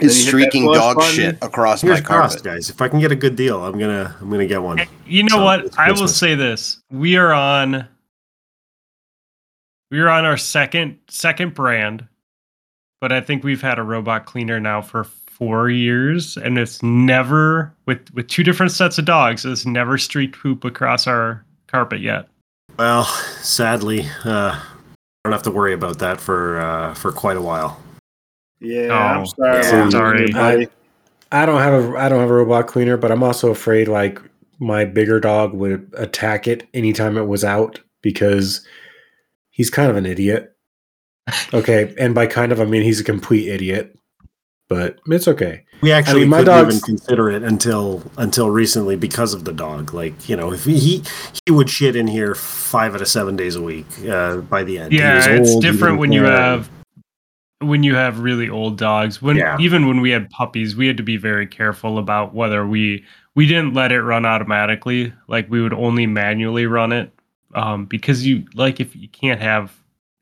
is you hit that streaking dog button. shit across Here's my cost, carpet. guys. If I can get a good deal, I'm gonna I'm gonna get one. You know So, what? I will say this. We are on we are on our second second brand, but I think we've had a robot cleaner now for four years, and it's never with with two different sets of dogs, it's never streaked poop across our carpet yet. Well, sadly, uh, I don't have to worry about that for uh, for quite a while. Yeah, Oh, I'm sorry. yeah, about sorry. you, buddy. I don't have a I don't have a robot cleaner, but I'm also afraid like my bigger dog would attack it anytime it was out because he's kind of an idiot. Okay, and by kind of I mean he's a complete idiot. But it's okay. We actually mean, my couldn't even consider it until until recently because of the dog. Like you know, if he he, he would shit in here five out of seven days a week. Uh, by the end, Yeah, it's old, different when you have when you have really old dogs. When Yeah. even when we had puppies, we had to be very careful about whether we we didn't let it run automatically. Like we would only manually run it um, because you like if you can't have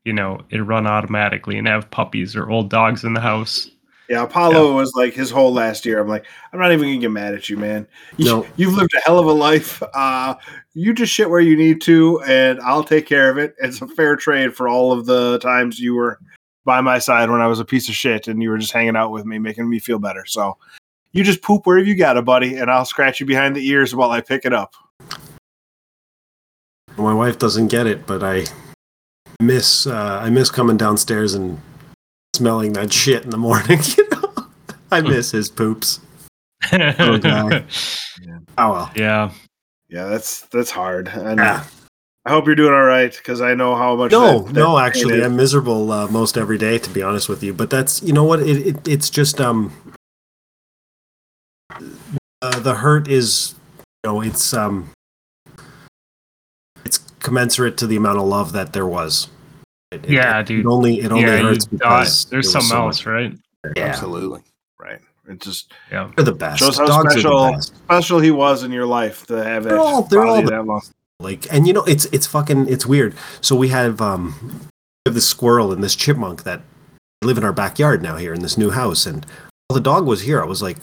you know it run automatically and have puppies or old dogs in the house. Yeah, Apollo was like his whole last year. I'm like, I'm not even gonna get mad at you, man. You, No. You've lived a hell of a life. Uh, you just shit where you need to, and I'll take care of it. It's a fair trade for all of the times you were by my side when I was a piece of shit and you were just hanging out with me, making me feel better. So you just poop wherever you got it, buddy, and I'll scratch you behind the ears while I pick it up. My wife doesn't get it, but I miss uh, I miss coming downstairs and smelling that shit in the morning. You know, I miss his poops. Oh, God. Oh well. yeah. Yeah, that's that's hard. And Yeah. I hope you're doing all right because I know how much. No, that- no, actually. I'm miserable uh, most every day, to be honest with you. But that's you know what it, it it's just um uh, the hurt is you know it's um it's commensurate to the amount of love that there was. It, it- Yeah, it, dude. It only it only yeah, you hurts die. because there's there something so else, much- right? Yeah, Absolutely. right. It just Yeah. they're the best. shows how Dogs special best. special he was in your life to have it. They're all- they're all the- that long. like and you know it's it's fucking it's weird so we have um we have this squirrel and this chipmunk that live in our backyard now here in this new house and while the dog was here i was like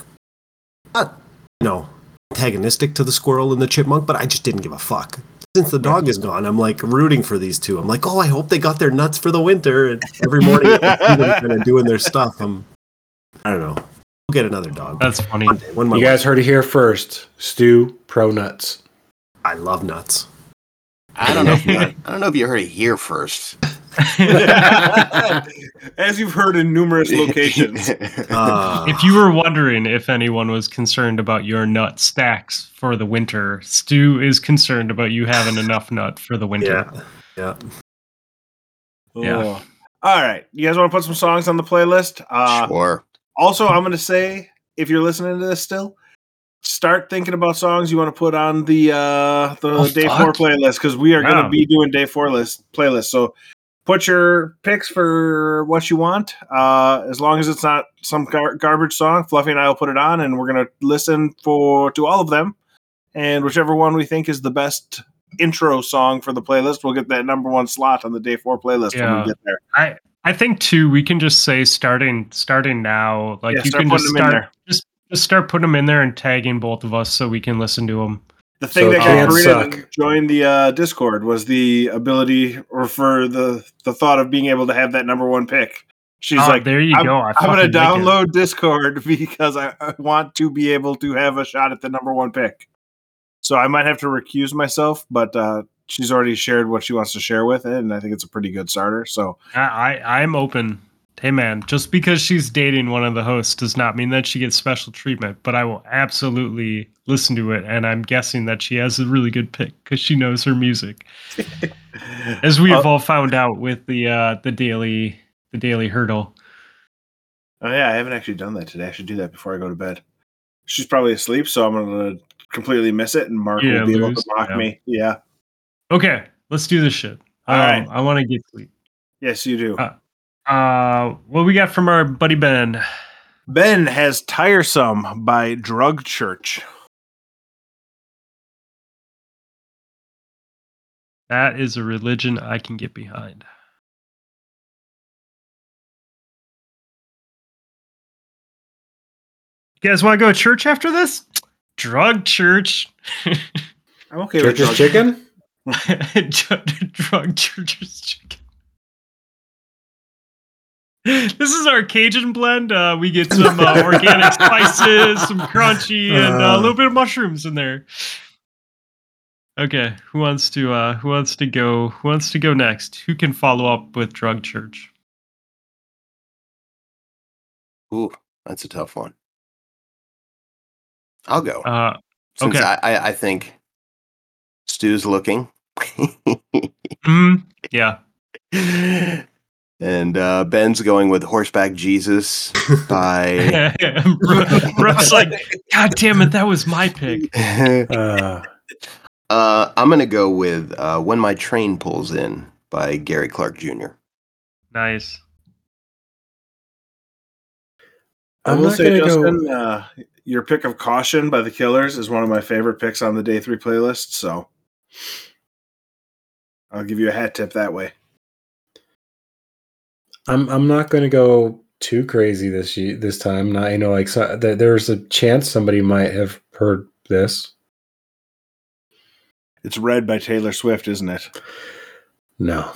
not you know antagonistic to the squirrel and the chipmunk but i just didn't give a fuck since the dog is gone i'm like rooting for these two i'm like oh i hope they got their nuts for the winter and every morning I can see them kind of doing their stuff i'm i don't know we'll get another dog That's funny. one day when You guys heard it here first. Stu Pro Nuts. i love nuts I don't know. If you, I don't know if you heard it here first. As you've heard in numerous locations. uh, If you were wondering if anyone was concerned about your nut stacks for the winter, Stu is concerned about you having enough nut for the winter. yeah yeah Yeah. All right. You guys want to put some songs on the playlist? Uh, sure. Also, I'm going to say, if you're listening to this still, start thinking about songs you want to put on the uh, the Oh, day fuck. four playlist because we are going to be doing day four list playlist. So put your picks for what you want. Uh, as long as it's not some gar- garbage song, Fluffy and I will put it on, and we're going to listen for to all of them, and whichever one we think is the best intro song for the playlist, we'll get that number one slot on the day four playlist when we get there. I I think too we can just say starting starting now like Yeah, you can just start just just start putting them in there and tagging both of us so we can listen to them. The thing So that got can't Karina suck. to join the uh, Discord was the ability, or for the the thought of being able to have that number one pick. She's Oh, like, there you I'm, go. I I'm going to fucking like it. download Discord because I, I want to be able to have a shot at the number one pick. So I might have to recuse myself, but uh, she's already shared what she wants to share with it, and I think it's a pretty good starter. So I, I I'm open. Hey man, just because she's dating one of the hosts does not mean that she gets special treatment. But I will absolutely listen to it, and I'm guessing that she has a really good pick because she knows her music, as we have Uh, all found out with the uh, the daily the daily Heardle. Oh yeah, I haven't actually done that today. I should do that before I go to bed. She's probably asleep, so I'm gonna completely miss it, and Mark Yeah, will be able to mock yeah. me. Yeah. Okay, let's do this shit. All Um, right. I want to get sleep. Yes, you do. Uh, Uh, what we got from our buddy Ben? Ben has Tiresome by Drug Church. That is a religion I can get behind. You guys want to go to church after this? Drug church. I'm okay with Church's drug chicken. Drug church's chicken. This is our Cajun blend. Uh, we get some uh, organic spices, some crunchy, and uh, a little bit of mushrooms in there. Okay, who wants to uh, who wants to go? Who wants to go next? Who can follow up with Drug Church? Ooh, that's a tough one. I'll go. Uh, since okay. I, I, I think Stu's looking. mm, yeah. and uh, Ben's going with Horseback Jesus by. Brooke's like, God damn it, that was my pick. Uh, uh, I'm going to go with uh, When My Train Pulls In by Gary Clark Jr. Nice. I I'm will say, gonna go- Justin, uh, your pick of Caution by the Killers is one of my favorite picks on the Day 3 playlist, so I'll give you a hat tip that way. I'm I'm not going to go too crazy this ye- this time. Not you know like so, th- there's a chance somebody might have heard this. It's read by Taylor Swift, isn't it? No,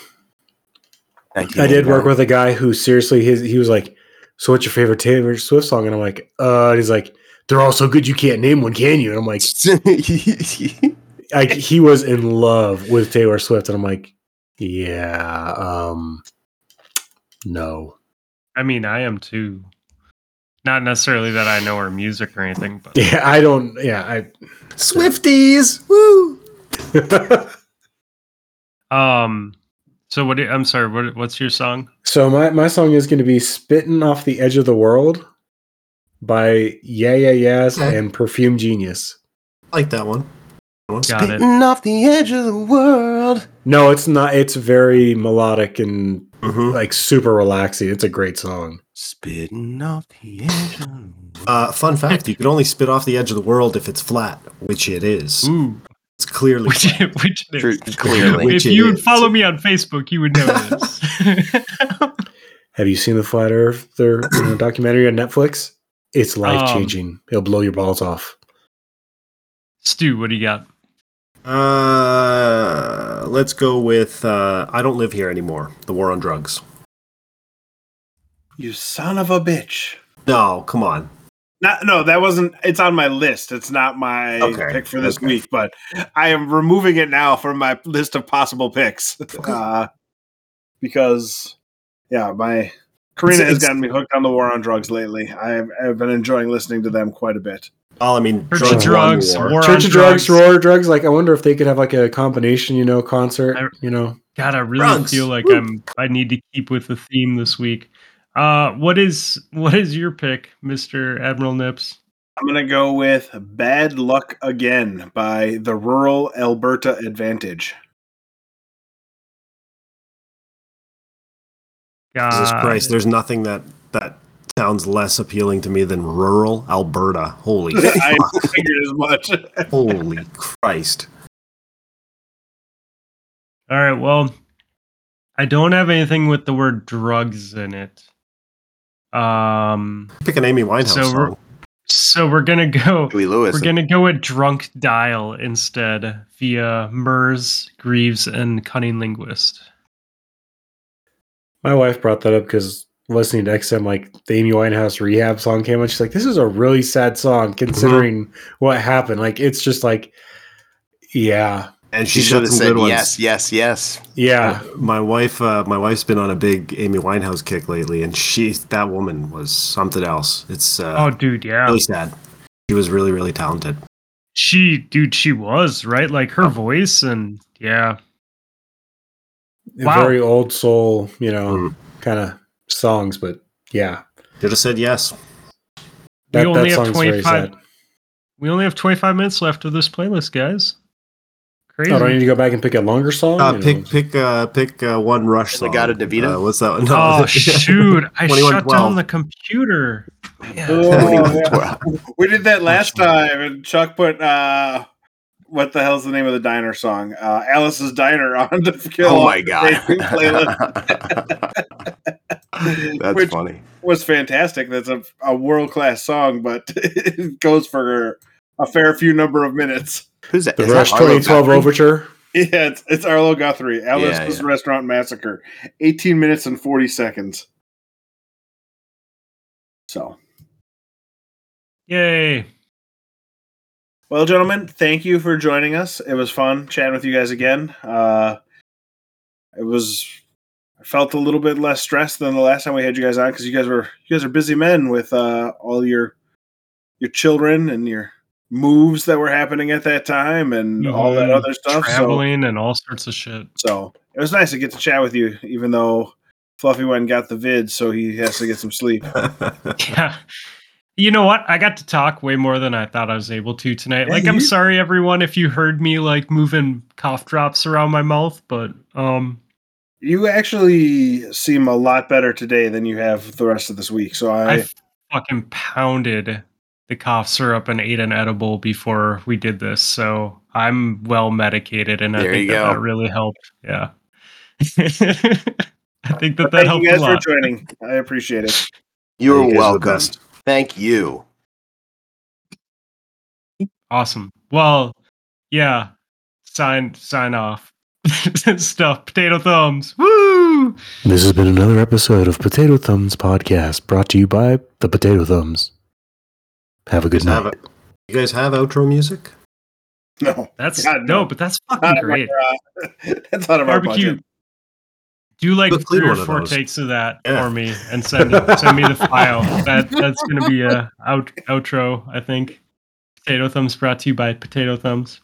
Thank you. I did work with a guy who seriously his he was like, "So what's your favorite Taylor Swift song?" And I'm like, "Uh," and he's like, "They're all so good you can't name one, can you?" And I'm like, I, he was in love with Taylor Swift, and I'm like, "Yeah, um, no." I mean, I am too. Not necessarily that I know her music or anything, but Yeah, I don't. Yeah, I. Swifties, woo! um. So what? do- I'm sorry. What? What's your song? So my, my song is going to be "Spitting Off the Edge of the World" by Yeah Yeah Yeahs Okay. and Perfume Genius. I like that one. Got it. Spitting off the edge of the world. No, it's not. It's very melodic and Mhm. like super relaxing. It's a great song. Spitting off the edge of. Uh, fun fact: you can only spit off the edge of the world if it's flat, which it is. Ooh, It's clearly which flat. which it True, is. clearly. Which if you would follow me on Facebook, you would know this. Have you seen the Flat Earth their you know, documentary on Netflix? It's life changing. It'll blow your balls off. Stu, what do you got? Uh, let's go with uh, "I Don't Live Here Anymore." The War on Drugs. You son of a bitch. No, come on. Not, no, that wasn't. It's on my list. It's not my Okay, pick for this okay. week, but I am removing it now from my list of possible picks uh, because, yeah, my Karina It's- has gotten me hooked on the war on drugs lately. I have, I've been enjoying listening to them quite a bit. Well, I mean, Church drugs, of Drugs, won war. War Church of Drugs, Drugs. Roar Drugs. Like, I wonder if they could have like a combination, you know, concert. I- You know, God, I really Drugs. feel like Woo. I'm. I need to keep with the theme this week. Uh, what is what is your pick, Mister Admiral Nips? I'm going to go with Bad Luck Again by the Rural Alberta Advantage. Jesus Christ, there's nothing that that sounds less appealing to me than rural Alberta. Holy I figured as much. Holy Christ. All right. Well, I don't have anything with the word drugs in it. Um. Pick an Amy Winehouse So we're- song. So we're gonna go. Huey Lewis. We're gonna go with drunk dial instead via Mers, Greaves, and Cunning Linguist. my wife brought that up because listening to XM, like the Amy Winehouse rehab song came on. She's like, "This is a really sad song considering what happened." Like, it's just like, yeah, And she she's should have said yes, yes, yes. yeah. My wife, uh, my wife's been on a big Amy Winehouse kick lately, and she, that woman was something else. It's uh, Oh, dude, yeah. really sad. She was really, really talented. She, dude, she was right. Like her voice, and yeah, Wow. very old soul, you know, Mm. kind of songs, but yeah, Should have said yes. that, only that have song's very 25 sad. we only have 25 minutes left of this playlist, guys. Crazy. Oh, do I need to go back and pick a longer song? Uh, You know, pick pick uh, pick uh, one Rush song. Legata Davida? Uh, what's that one? oh shoot! I shut down the computer. Yeah. Oh, yeah. We did that last time, and Chuck put uh, what the hell's the name of the diner song? Uh, Alice's Diner on the kill. oh my god. playlist. That's Which- funny. was fantastic. That's a, a world class song, but it goes for a fair few number of minutes. Who's that? the Is Rush 2012 Guthrie? Overture. Yeah, it's, it's Arlo Guthrie, Alice's yeah. Restaurant Massacre, 18 minutes and 40 seconds. So, Yay! well, gentlemen, thank you for joining us. It was fun chatting with you guys again. Uh, it was, I felt a little bit less stressed than the last time we had you guys on because you guys were, you guys are busy men with uh, all your, your children and your moves that were happening at that time and all that Mhm. other stuff. So, Traveling and all sorts of shit. So it was nice to get to chat with you, even though Fluffy went and got the vid, so he has to get some sleep. Yeah. You know what? I got to talk way more than I thought I was able to tonight. Yeah, Like I'm sorry everyone if you heard me like moving cough drops around my mouth, but um You actually seem a lot better today than you have the rest of this week. So I, I fucking pounded the cough syrup and ate an edible before we did this. So I'm well medicated and I think that, that really helped. Yeah. I think that that thank helped you a guys for joining. I appreciate it. You're You guys are the welcome. Thank you. Awesome. Well, yeah. Sign sign off. Stuff. Potato thumbs. Woo! This has been another episode of Potato Thumbs Podcast brought to you by the Potato Thumbs. Have a good night. it. You guys have outro music? No, That's God, no, no. but that's Not fucking of our, great. uh, that's out of our Barbecue. budget. Do like Let's three or one of four those. takes of that Yeah. for me and send send me the file. That that's gonna be a out outro, I think. Potato thumbs brought to you by Potato Thumbs.